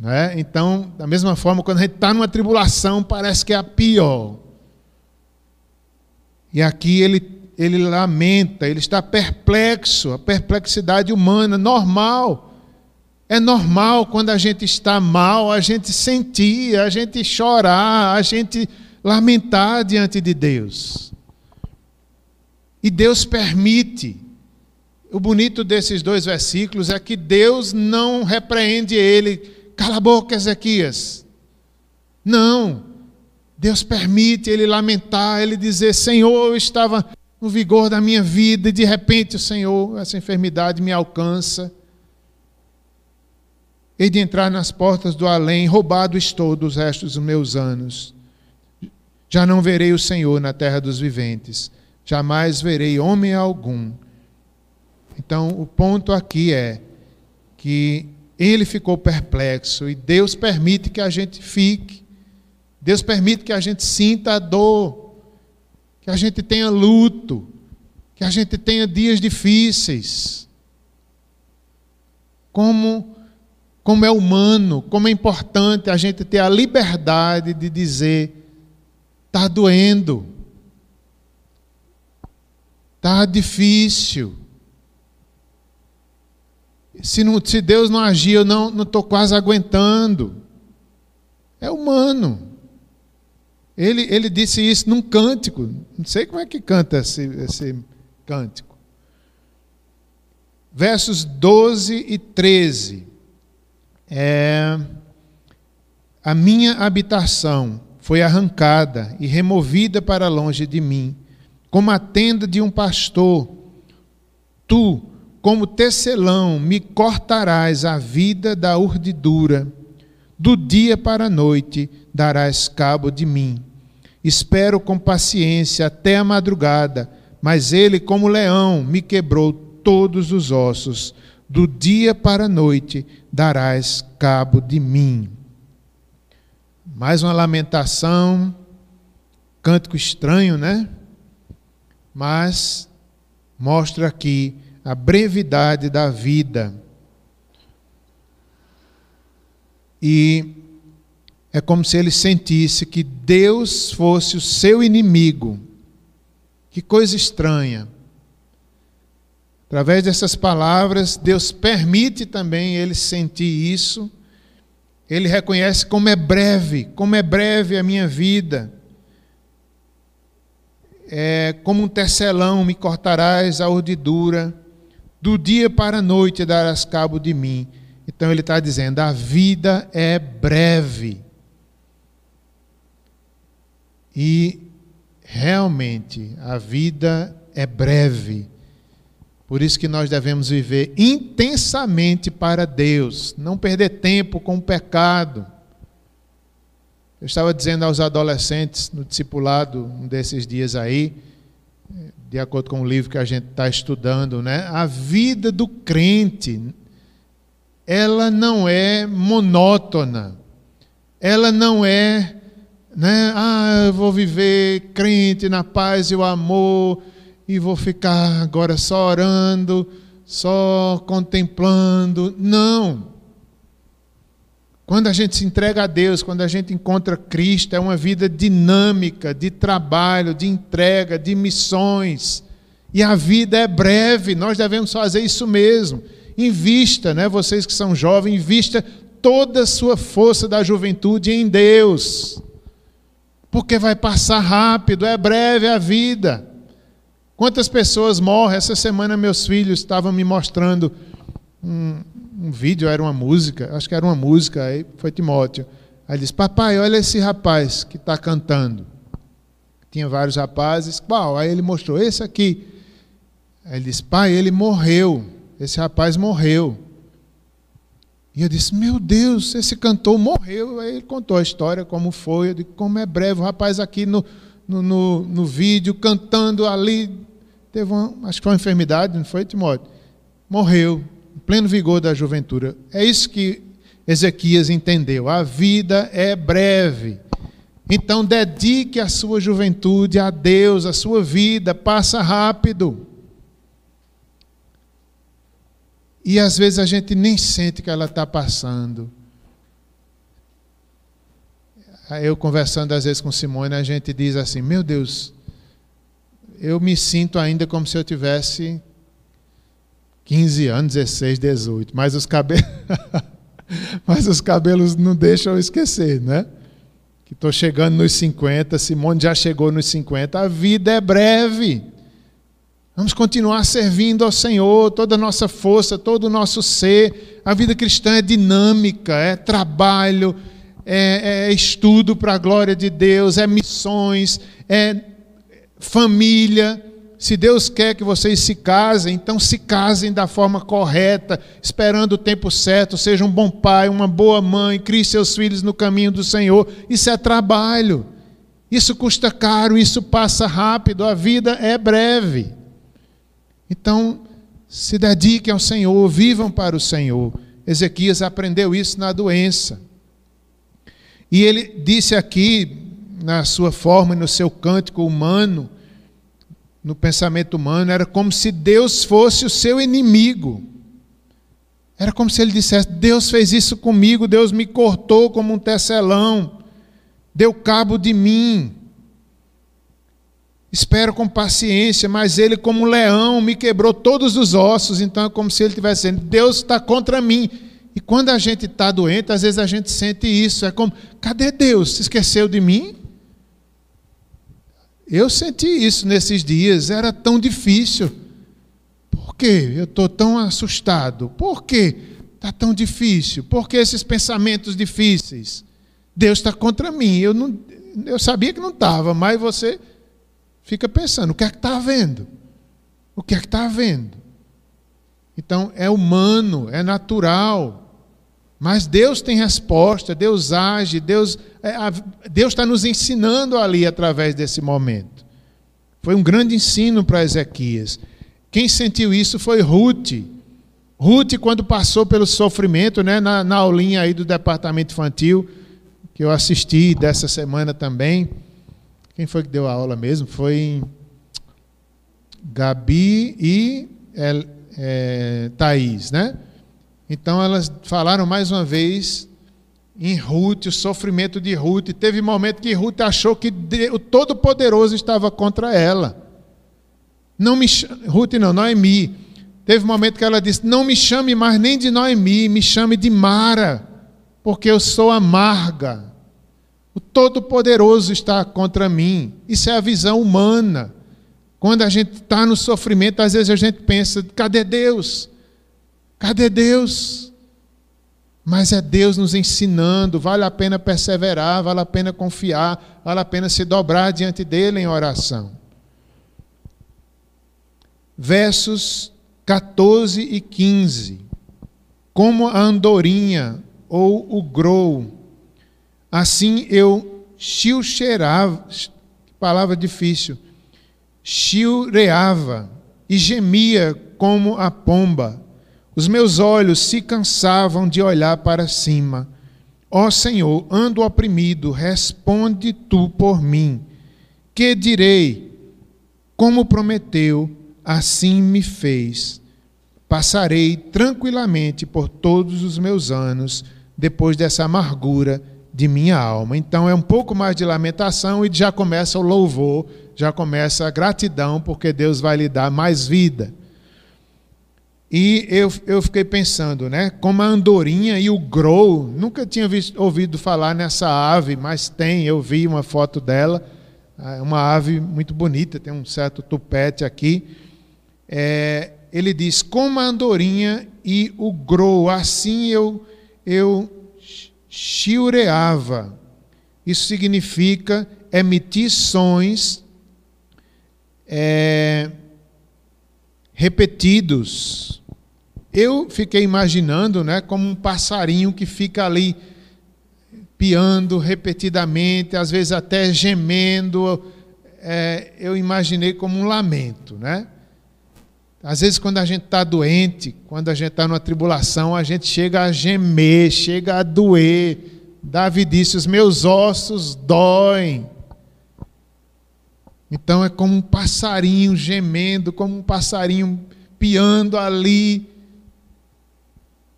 Né? Então, da mesma forma, quando a gente está numa tribulação, parece que é a pior. E aqui ele, ele lamenta, ele está perplexo, a perplexidade humana, normal. É normal quando a gente está mal, a gente sentir, a gente chorar, a gente lamentar diante de Deus. E Deus permite. O bonito desses dois versículos é que Deus não repreende ele. Cala a boca, Ezequias. Não. Deus permite ele lamentar, ele dizer: Senhor, eu estava no vigor da minha vida e de repente o Senhor, essa enfermidade me alcança. Hei de entrar nas portas do além, roubado estou dos restos dos meus anos. Já não verei o Senhor na terra dos viventes, jamais verei homem algum. Então, o ponto aqui é que ele ficou perplexo e Deus permite que a gente fique. Deus permite que a gente sinta a dor, que a gente tenha luto, que a gente tenha dias difíceis. Como como é humano, como é importante a gente ter a liberdade de dizer: está doendo, está difícil. Se, não, se Deus não agir, eu não estou quase aguentando. É humano. Ele, ele disse isso num cântico. Não sei como é que canta esse, esse cântico. Versos 12 e 13 é, a minha habitação foi arrancada e removida para longe de mim, como a tenda de um pastor. Tu, como tecelão, me cortarás a vida da urdidura. Do dia para a noite darás cabo de mim. Espero com paciência até a madrugada, mas ele, como leão, me quebrou todos os ossos do dia para a noite darás cabo de mim. Mais uma lamentação, cântico estranho, né? Mas mostra aqui a brevidade da vida. E é como se ele sentisse que Deus fosse o seu inimigo. Que coisa estranha. Através dessas palavras, Deus permite também ele sentir isso. Ele reconhece como é breve, como é breve a minha vida. É, como um tecelão me cortarás a urdidura, do dia para a noite darás cabo de mim. Então ele está dizendo: a vida é breve. E realmente a vida é breve. Por isso que nós devemos viver intensamente para Deus, não perder tempo com o pecado. Eu estava dizendo aos adolescentes no discipulado, um desses dias aí, de acordo com o livro que a gente está estudando, né? A vida do crente, ela não é monótona, ela não é, né? Ah, eu vou viver crente na paz e o amor e vou ficar agora só orando, só contemplando. Não. Quando a gente se entrega a Deus, quando a gente encontra Cristo, é uma vida dinâmica, de trabalho, de entrega, de missões. E a vida é breve, nós devemos fazer isso mesmo. Invista, né? vocês que são jovens, invista toda a sua força da juventude em Deus. Porque vai passar rápido, é breve a vida. Quantas pessoas morrem? Essa semana meus filhos estavam me mostrando um, um vídeo, era uma música, acho que era uma música, aí foi Timóteo. Aí disse, papai, olha esse rapaz que está cantando. Tinha vários rapazes, qual? Aí ele mostrou, esse aqui. Aí ele disse, pai, ele morreu, esse rapaz morreu. E eu disse, meu Deus, esse cantor morreu. Aí ele contou a história, como foi, eu disse, como é breve, o rapaz aqui no, no, no, no vídeo, cantando ali, teve uma, acho que foi uma enfermidade, não foi, Timóteo? Morreu, em pleno vigor da juventude. É isso que Ezequias entendeu. A vida é breve. Então dedique a sua juventude a Deus, a sua vida passa rápido. E às vezes a gente nem sente que ela está passando. Eu conversando às vezes com Simone, a gente diz assim: Meu Deus, eu me sinto ainda como se eu tivesse 15 anos, 16, 18. Mas os cabelos, mas os cabelos não deixam eu esquecer, né? Que estou chegando nos 50, Simone já chegou nos 50. A vida é breve. Vamos continuar servindo ao Senhor, toda a nossa força, todo o nosso ser. A vida cristã é dinâmica, é trabalho, é, é estudo para a glória de Deus, é missões, é família. Se Deus quer que vocês se casem, então se casem da forma correta, esperando o tempo certo, seja um bom pai, uma boa mãe, crie seus filhos no caminho do Senhor. Isso é trabalho. Isso custa caro, isso passa rápido, a vida é breve. Então, se dediquem ao Senhor, vivam para o Senhor. Ezequias aprendeu isso na doença. E ele disse aqui, na sua forma e no seu cântico humano, no pensamento humano, era como se Deus fosse o seu inimigo. Era como se ele dissesse: Deus fez isso comigo, Deus me cortou como um tecelão, deu cabo de mim. Espero com paciência, mas ele, como um leão, me quebrou todos os ossos. Então é como se ele estivesse dizendo: Deus está contra mim. E quando a gente está doente, às vezes a gente sente isso. É como: cadê Deus? Se esqueceu de mim? Eu senti isso nesses dias, era tão difícil. Por que eu estou tão assustado? Por que está tão difícil? Por que esses pensamentos difíceis? Deus está contra mim. Eu, não, eu sabia que não estava, mas você fica pensando: o que é que está havendo? O que é que está havendo? Então, é humano, é natural. Mas Deus tem resposta, Deus age, Deus é, Deus está nos ensinando ali através desse momento. Foi um grande ensino para Ezequias. Quem sentiu isso foi Ruth. Ruth, quando passou pelo sofrimento, né, na, na aulinha aí do departamento infantil, que eu assisti dessa semana também. Quem foi que deu a aula mesmo? Foi Gabi e é, é, Thaís, né? Então elas falaram mais uma vez em Ruth, o sofrimento de Ruth. Teve momento que Ruth achou que o Todo-Poderoso estava contra ela. Não me Ruth não, Noemi. Teve momento que ela disse: Não me chame mais nem de Noemi, me chame de Mara, porque eu sou amarga. O Todo-Poderoso está contra mim. Isso é a visão humana. Quando a gente está no sofrimento, às vezes a gente pensa: cadê Deus? Cadê Deus? Mas é Deus nos ensinando, vale a pena perseverar, vale a pena confiar, vale a pena se dobrar diante dele em oração. Versos 14 e 15. Como a andorinha ou o grou, assim eu chilcheirava, palavra difícil, chilreava e gemia como a pomba. Os meus olhos se cansavam de olhar para cima. Ó Senhor, ando oprimido, responde tu por mim. Que direi? Como prometeu, assim me fez. Passarei tranquilamente por todos os meus anos, depois dessa amargura de minha alma. Então é um pouco mais de lamentação e já começa o louvor, já começa a gratidão, porque Deus vai lhe dar mais vida. E eu, eu fiquei pensando, né? Como a andorinha e o grou, nunca tinha visto, ouvido falar nessa ave, mas tem, eu vi uma foto dela, é uma ave muito bonita, tem um certo tupete aqui. É, ele diz: como a andorinha e o grou, assim eu, eu chiureava. Isso significa emitir sons é, repetidos. Eu fiquei imaginando né, como um passarinho que fica ali piando repetidamente, às vezes até gemendo. É, eu imaginei como um lamento, né? Às vezes, quando a gente está doente, quando a gente está numa tribulação, a gente chega a gemer, chega a doer. Davi disse: Os meus ossos doem. Então é como um passarinho gemendo, como um passarinho piando ali.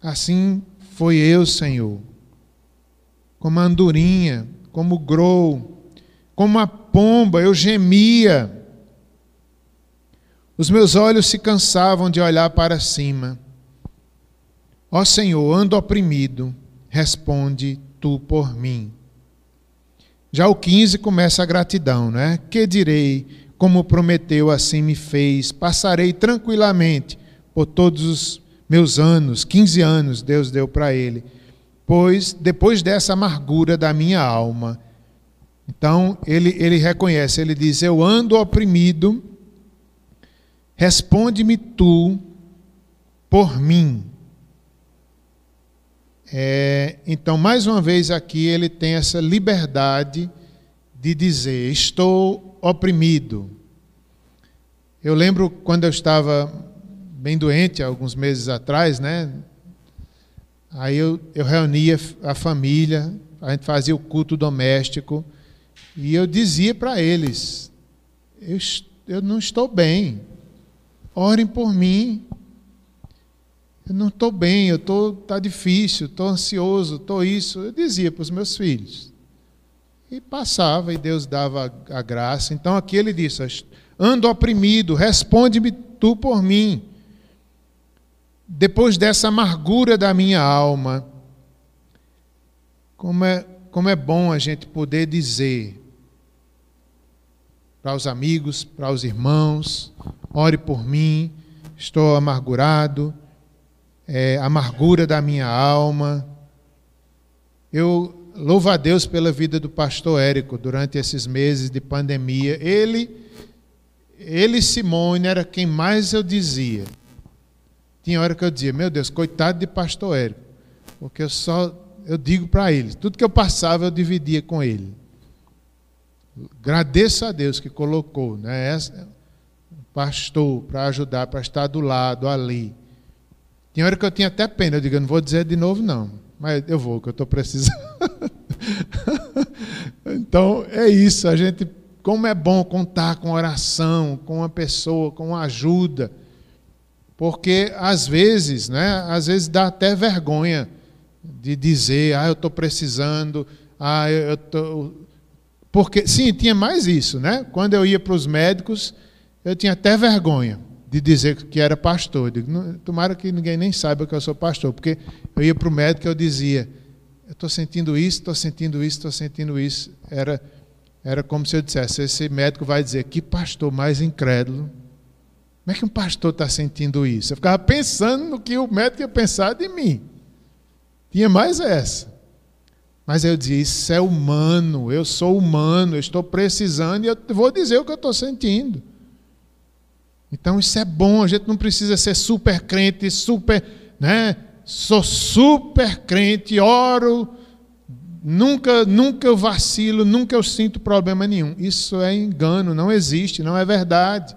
Assim foi eu, Senhor. Como a andorinha, como o grou, como a pomba, eu gemia os meus olhos se cansavam de olhar para cima. Ó Senhor, ando oprimido, responde tu por mim. Já o 15 começa a gratidão, né? Que direi, como prometeu, assim me fez, passarei tranquilamente por todos os meus anos, 15 anos Deus deu para ele, pois depois dessa amargura da minha alma. Então ele, ele reconhece, ele diz: Eu ando oprimido, Responde-me tu por mim. É, então, mais uma vez aqui, ele tem essa liberdade de dizer: Estou oprimido. Eu lembro quando eu estava bem doente, alguns meses atrás, né? Aí eu, eu reunia a família, a gente fazia o culto doméstico, e eu dizia para eles: eu, eu não estou bem, Orem por mim. Eu não estou bem, eu tô tá difícil, estou ansioso, estou isso. Eu dizia para os meus filhos. E passava e Deus dava a graça. Então aqui ele disse: Ando oprimido, responde-me tu por mim. Depois dessa amargura da minha alma, como é, como é bom a gente poder dizer para os amigos, para os irmãos, ore por mim, estou amargurado, é, amargura da minha alma. Eu louvo a Deus pela vida do pastor Érico durante esses meses de pandemia. Ele, ele Simone, era quem mais eu dizia. Tinha hora que eu dizia, meu Deus, coitado de pastor Érico, porque eu só eu digo para ele, tudo que eu passava eu dividia com ele. Agradeço a Deus que colocou, né? Essa, pastor para ajudar, para estar do lado ali. Tinha hora que eu tinha até pena, eu digo, eu não vou dizer de novo, não. Mas eu vou, que eu estou precisando. então, é isso. A gente, como é bom contar com oração, com uma pessoa, com ajuda. Porque às vezes, né? Às vezes dá até vergonha de dizer, ah, eu estou precisando, ah, eu estou. Porque, sim, tinha mais isso, né? Quando eu ia para os médicos, eu tinha até vergonha de dizer que era pastor. Eu digo, tomara que ninguém nem saiba que eu sou pastor, porque eu ia para o médico e eu dizia, eu estou sentindo isso, estou sentindo isso, estou sentindo isso. Era, era como se eu dissesse, esse médico vai dizer, que pastor mais incrédulo. Como é que um pastor está sentindo isso? Eu ficava pensando no que o médico ia pensar de mim. Tinha mais essa. Mas eu disse: Isso é humano, eu sou humano, eu estou precisando e eu vou dizer o que eu estou sentindo. Então isso é bom, a gente não precisa ser super crente, super, né? Sou super crente, oro, nunca, nunca eu vacilo, nunca eu sinto problema nenhum. Isso é engano, não existe, não é verdade.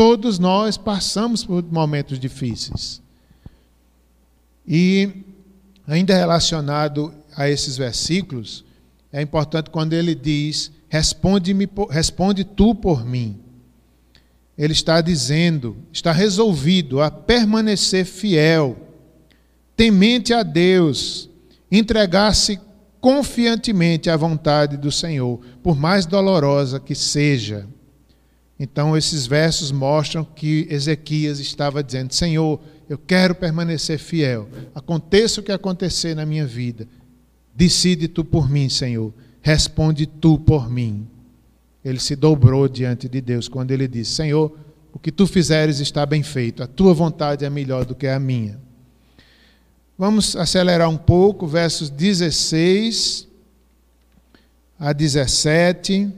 Todos nós passamos por momentos difíceis. E ainda relacionado a esses versículos, é importante quando ele diz: responde-me, responde tu por mim ele está dizendo, está resolvido a permanecer fiel, temente a Deus, entregar-se confiantemente à vontade do Senhor, por mais dolorosa que seja. Então, esses versos mostram que Ezequias estava dizendo: Senhor, eu quero permanecer fiel, aconteça o que acontecer na minha vida, decide tu por mim, Senhor, responde tu por mim. Ele se dobrou diante de Deus quando ele disse: Senhor, o que tu fizeres está bem feito, a tua vontade é melhor do que a minha. Vamos acelerar um pouco, versos 16 a 17.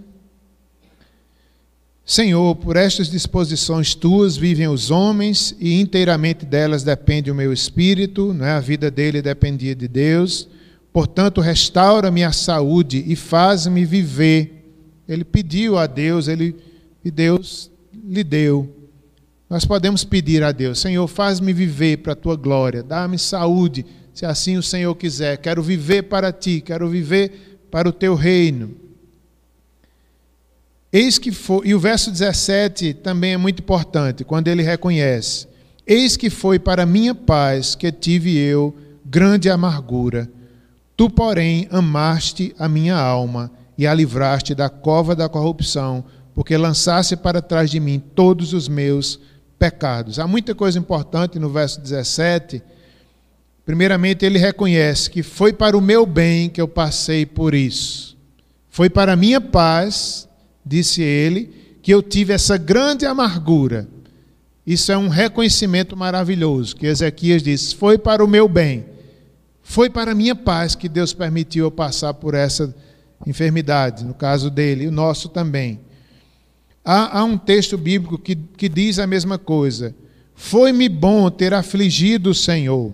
Senhor, por estas disposições tuas vivem os homens e inteiramente delas depende o meu espírito, não é? a vida dele dependia de Deus. Portanto, restaura-me a saúde e faz-me viver ele pediu a Deus, ele, e Deus lhe deu. Nós podemos pedir a Deus: Senhor, faz-me viver para a tua glória, dá-me saúde, se assim o Senhor quiser. Quero viver para ti, quero viver para o teu reino. Eis que foi, e o verso 17 também é muito importante, quando ele reconhece: Eis que foi para minha paz que tive eu grande amargura. Tu, porém, amaste a minha alma e a livraste da cova da corrupção, porque lançaste para trás de mim todos os meus pecados. Há muita coisa importante no verso 17. Primeiramente, ele reconhece que foi para o meu bem que eu passei por isso. Foi para a minha paz, disse ele, que eu tive essa grande amargura. Isso é um reconhecimento maravilhoso, que Ezequias disse: foi para o meu bem. Foi para a minha paz que Deus permitiu eu passar por essa enfermidades, no caso dele, o nosso também. Há, há um texto bíblico que, que diz a mesma coisa. Foi-me bom ter afligido o Senhor.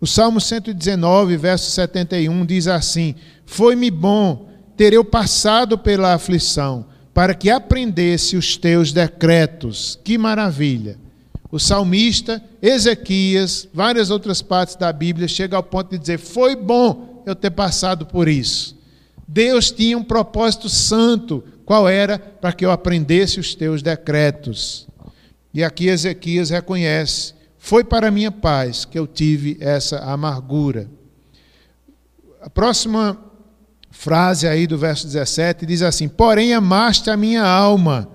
O Salmo 119, verso 71 diz assim: Foi-me bom ter eu passado pela aflição, para que aprendesse os teus decretos. Que maravilha! O salmista, Ezequias, várias outras partes da Bíblia chega ao ponto de dizer: Foi bom eu ter passado por isso. Deus tinha um propósito santo. Qual era? Para que eu aprendesse os teus decretos. E aqui Ezequias reconhece: foi para minha paz que eu tive essa amargura. A próxima frase aí do verso 17 diz assim: Porém amaste a minha alma.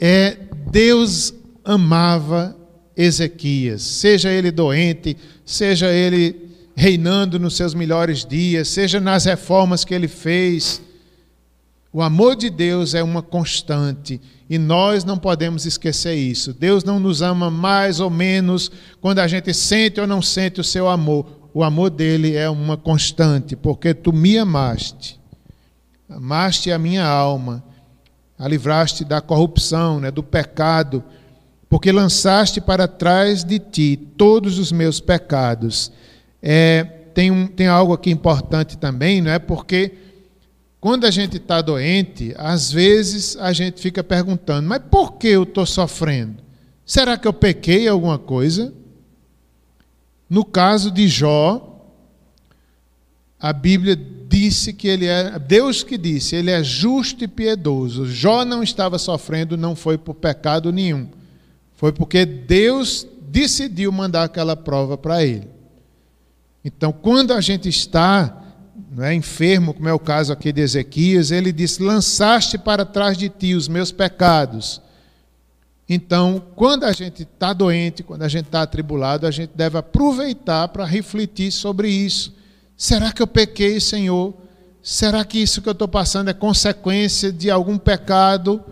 É Deus amava Ezequias, seja ele doente, seja ele reinando nos seus melhores dias, seja nas reformas que ele fez. O amor de Deus é uma constante e nós não podemos esquecer isso. Deus não nos ama mais ou menos quando a gente sente ou não sente o seu amor. O amor dele é uma constante, porque tu me amaste. Amaste a minha alma, a livraste da corrupção, né, do pecado, porque lançaste para trás de ti todos os meus pecados é, tem, um, tem algo aqui importante também, não é? Porque quando a gente está doente, às vezes a gente fica perguntando: mas por que eu estou sofrendo? Será que eu pequei alguma coisa? No caso de Jó, a Bíblia disse que ele é, Deus que disse, ele é justo e piedoso. Jó não estava sofrendo, não foi por pecado nenhum. Foi porque Deus decidiu mandar aquela prova para ele. Então, quando a gente está é, enfermo, como é o caso aqui de Ezequias, ele diz: Lançaste para trás de ti os meus pecados. Então, quando a gente está doente, quando a gente está atribulado, a gente deve aproveitar para refletir sobre isso. Será que eu pequei, Senhor? Será que isso que eu estou passando é consequência de algum pecado?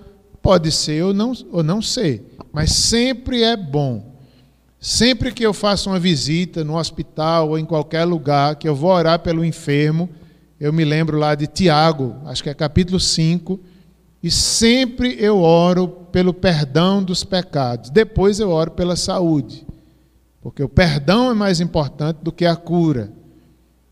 Pode ser ou não, ou não ser, mas sempre é bom Sempre que eu faço uma visita no hospital ou em qualquer lugar, que eu vou orar pelo enfermo, eu me lembro lá de Tiago, acho que é capítulo 5, e sempre eu oro pelo perdão dos pecados. Depois eu oro pela saúde. Porque o perdão é mais importante do que a cura.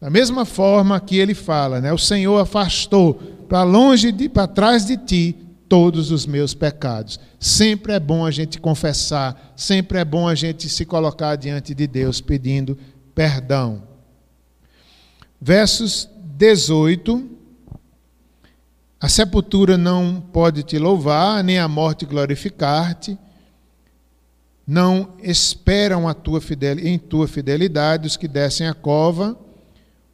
Da mesma forma que ele fala, né? O Senhor afastou para longe de para trás de ti todos os meus pecados. Sempre é bom a gente confessar, sempre é bom a gente se colocar diante de Deus pedindo perdão. Versos 18. A sepultura não pode te louvar, nem a morte glorificar-te. Não esperam a tua em tua fidelidade os que descem a cova.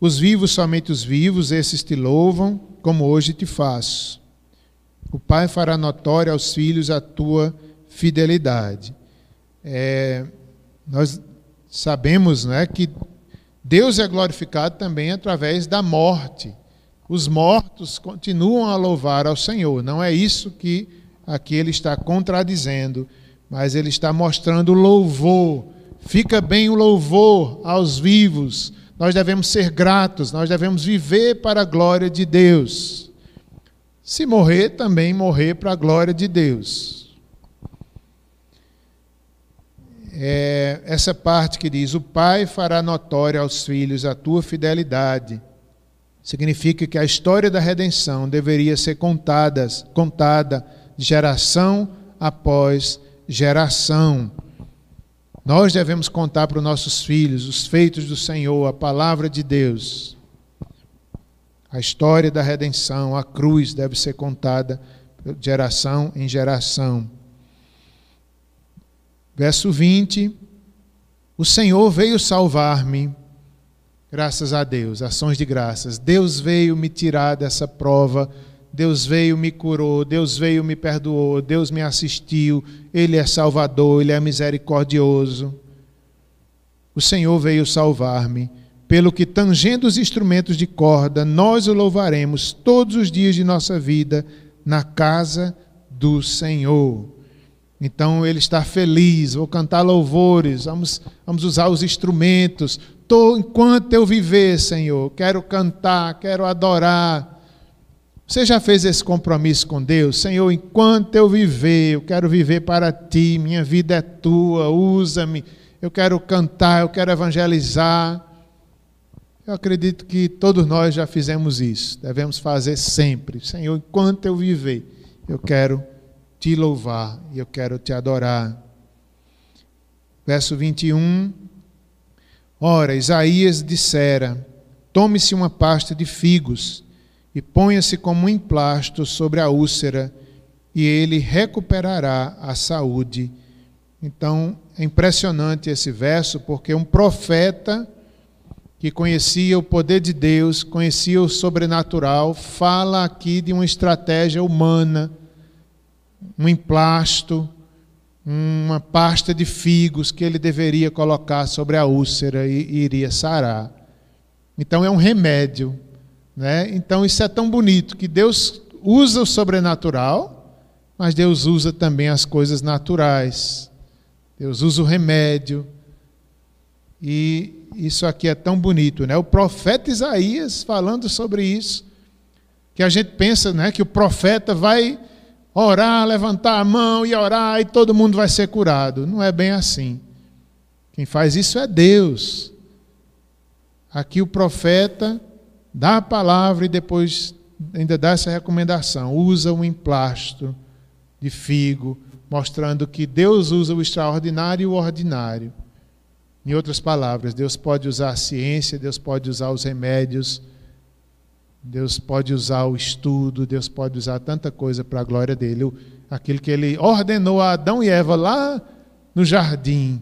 Os vivos, somente os vivos, esses te louvam, como hoje te faço. O Pai fará notória aos filhos a tua fidelidade. É, nós sabemos né, que Deus é glorificado também através da morte. Os mortos continuam a louvar ao Senhor. Não é isso que aqui ele está contradizendo, mas ele está mostrando louvor. Fica bem o louvor aos vivos. Nós devemos ser gratos, nós devemos viver para a glória de Deus. Se morrer, também morrer para a glória de Deus. É, essa parte que diz: O Pai fará notória aos filhos a tua fidelidade. Significa que a história da redenção deveria ser contada, contada geração após geração. Nós devemos contar para os nossos filhos os feitos do Senhor, a palavra de Deus. A história da redenção, a cruz deve ser contada geração em geração. Verso 20: O Senhor veio salvar-me, graças a Deus, ações de graças. Deus veio me tirar dessa prova, Deus veio me curou, Deus veio me perdoou, Deus me assistiu, Ele é Salvador, Ele é misericordioso. O Senhor veio salvar-me pelo que, tangendo os instrumentos de corda, nós o louvaremos todos os dias de nossa vida na casa do Senhor. Então ele está feliz, vou cantar louvores, vamos, vamos usar os instrumentos. Tô, enquanto eu viver, Senhor, quero cantar, quero adorar. Você já fez esse compromisso com Deus? Senhor, enquanto eu viver, eu quero viver para ti, minha vida é tua, usa-me. Eu quero cantar, eu quero evangelizar. Eu acredito que todos nós já fizemos isso. Devemos fazer sempre. Senhor, enquanto eu viver, eu quero te louvar e eu quero te adorar. Verso 21. Ora, Isaías dissera: Tome-se uma pasta de figos e ponha-se como um emplasto sobre a úlcera, e ele recuperará a saúde. Então, é impressionante esse verso, porque um profeta que conhecia o poder de Deus, conhecia o sobrenatural, fala aqui de uma estratégia humana, um emplasto, uma pasta de figos que ele deveria colocar sobre a úlcera e, e iria sarar. Então é um remédio, né? Então isso é tão bonito que Deus usa o sobrenatural, mas Deus usa também as coisas naturais. Deus usa o remédio e isso aqui é tão bonito, né? O profeta Isaías falando sobre isso, que a gente pensa, né, que o profeta vai orar, levantar a mão e orar e todo mundo vai ser curado. Não é bem assim. Quem faz isso é Deus. Aqui o profeta dá a palavra e depois ainda dá essa recomendação. Usa um emplasto de figo, mostrando que Deus usa o extraordinário e o ordinário. Em outras palavras, Deus pode usar a ciência, Deus pode usar os remédios, Deus pode usar o estudo, Deus pode usar tanta coisa para a glória dele. Aquilo que ele ordenou a Adão e Eva lá no jardim.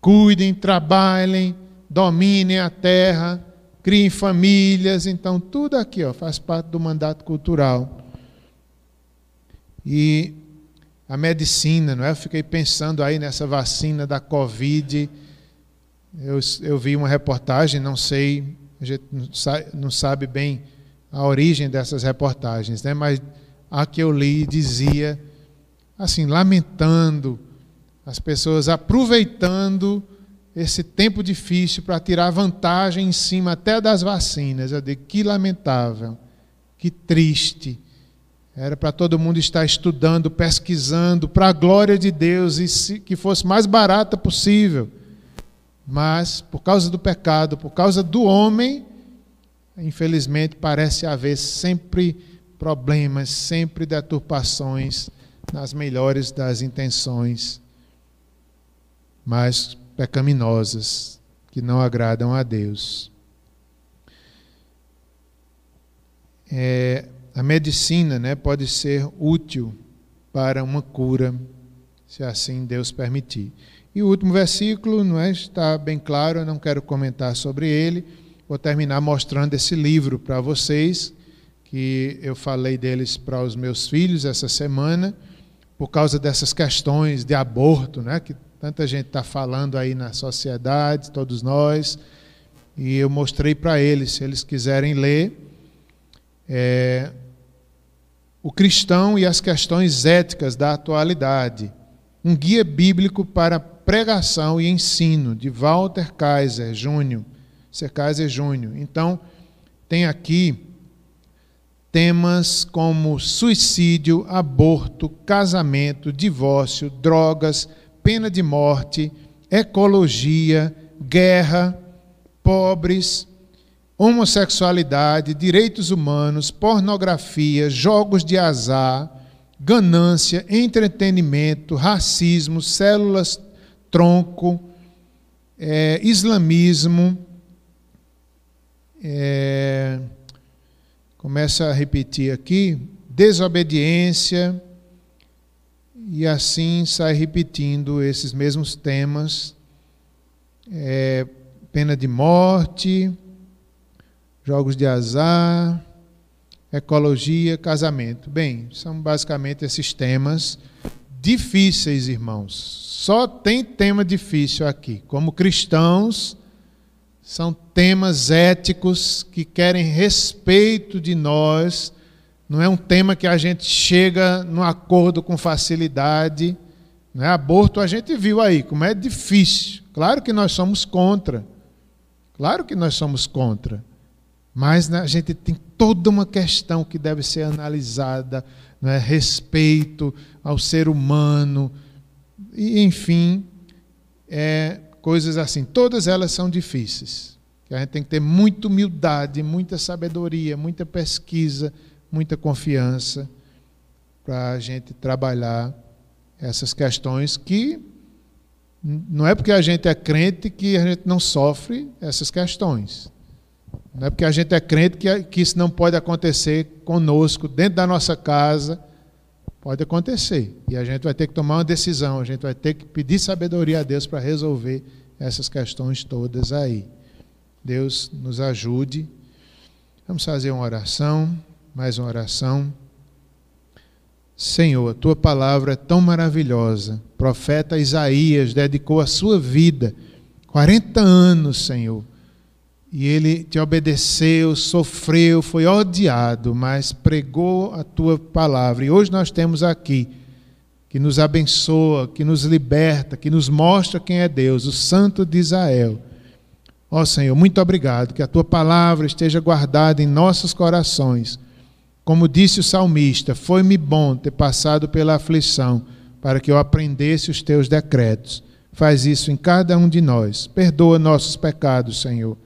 Cuidem, trabalhem, dominem a terra, criem famílias. Então, tudo aqui ó, faz parte do mandato cultural. E a medicina, não é? Eu fiquei pensando aí nessa vacina da Covid eu, eu vi uma reportagem, não sei, a gente não sabe bem a origem dessas reportagens, né? mas a que eu li dizia, assim, lamentando as pessoas aproveitando esse tempo difícil para tirar vantagem em cima até das vacinas. Eu digo, que lamentável, que triste. Era para todo mundo estar estudando, pesquisando, para a glória de Deus e se, que fosse mais barata possível. Mas, por causa do pecado, por causa do homem, infelizmente parece haver sempre problemas, sempre deturpações nas melhores das intenções, mas pecaminosas, que não agradam a Deus. É, a medicina né, pode ser útil para uma cura, se assim Deus permitir. E o último versículo não é, está bem claro, eu não quero comentar sobre ele. Vou terminar mostrando esse livro para vocês, que eu falei deles para os meus filhos essa semana, por causa dessas questões de aborto, né, que tanta gente está falando aí na sociedade, todos nós. E eu mostrei para eles, se eles quiserem ler, é, o cristão e as questões éticas da atualidade. Um guia bíblico para pregação e ensino, de Walter Kaiser Júnior. Ser Kaiser Júnior. Então, tem aqui temas como suicídio, aborto, casamento, divórcio, drogas, pena de morte, ecologia, guerra, pobres, homossexualidade, direitos humanos, pornografia, jogos de azar, ganância, entretenimento, racismo, células tronco, é, islamismo. É, começa a repetir aqui, desobediência, e assim sai repetindo esses mesmos temas. É, pena de morte, jogos de azar, ecologia, casamento. Bem, são basicamente esses temas difíceis, irmãos. Só tem tema difícil aqui. Como cristãos, são temas éticos que querem respeito de nós. Não é um tema que a gente chega no acordo com facilidade. Não é? Aborto a gente viu aí, como é difícil. Claro que nós somos contra. Claro que nós somos contra. Mas né, a gente tem toda uma questão que deve ser analisada, né, respeito ao ser humano, e, enfim, é, coisas assim. Todas elas são difíceis. A gente tem que ter muita humildade, muita sabedoria, muita pesquisa, muita confiança para a gente trabalhar essas questões que não é porque a gente é crente que a gente não sofre essas questões. Não é porque a gente é crente que, que isso não pode acontecer conosco, dentro da nossa casa. Pode acontecer. E a gente vai ter que tomar uma decisão, a gente vai ter que pedir sabedoria a Deus para resolver essas questões todas aí. Deus nos ajude. Vamos fazer uma oração, mais uma oração. Senhor, a tua palavra é tão maravilhosa. O profeta Isaías dedicou a sua vida, 40 anos, Senhor, e ele te obedeceu, sofreu, foi odiado, mas pregou a tua palavra. E hoje nós temos aqui que nos abençoa, que nos liberta, que nos mostra quem é Deus, o Santo de Israel. Ó Senhor, muito obrigado, que a tua palavra esteja guardada em nossos corações. Como disse o salmista, foi-me bom ter passado pela aflição, para que eu aprendesse os teus decretos. Faz isso em cada um de nós. Perdoa nossos pecados, Senhor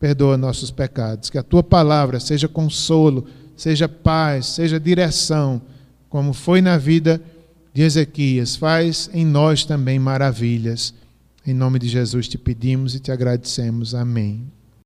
perdoa nossos pecados. Que a tua palavra seja consolo, seja paz, seja direção, como foi na vida de Ezequias. Faz em nós também maravilhas. Em nome de Jesus te pedimos e te agradecemos. Amém.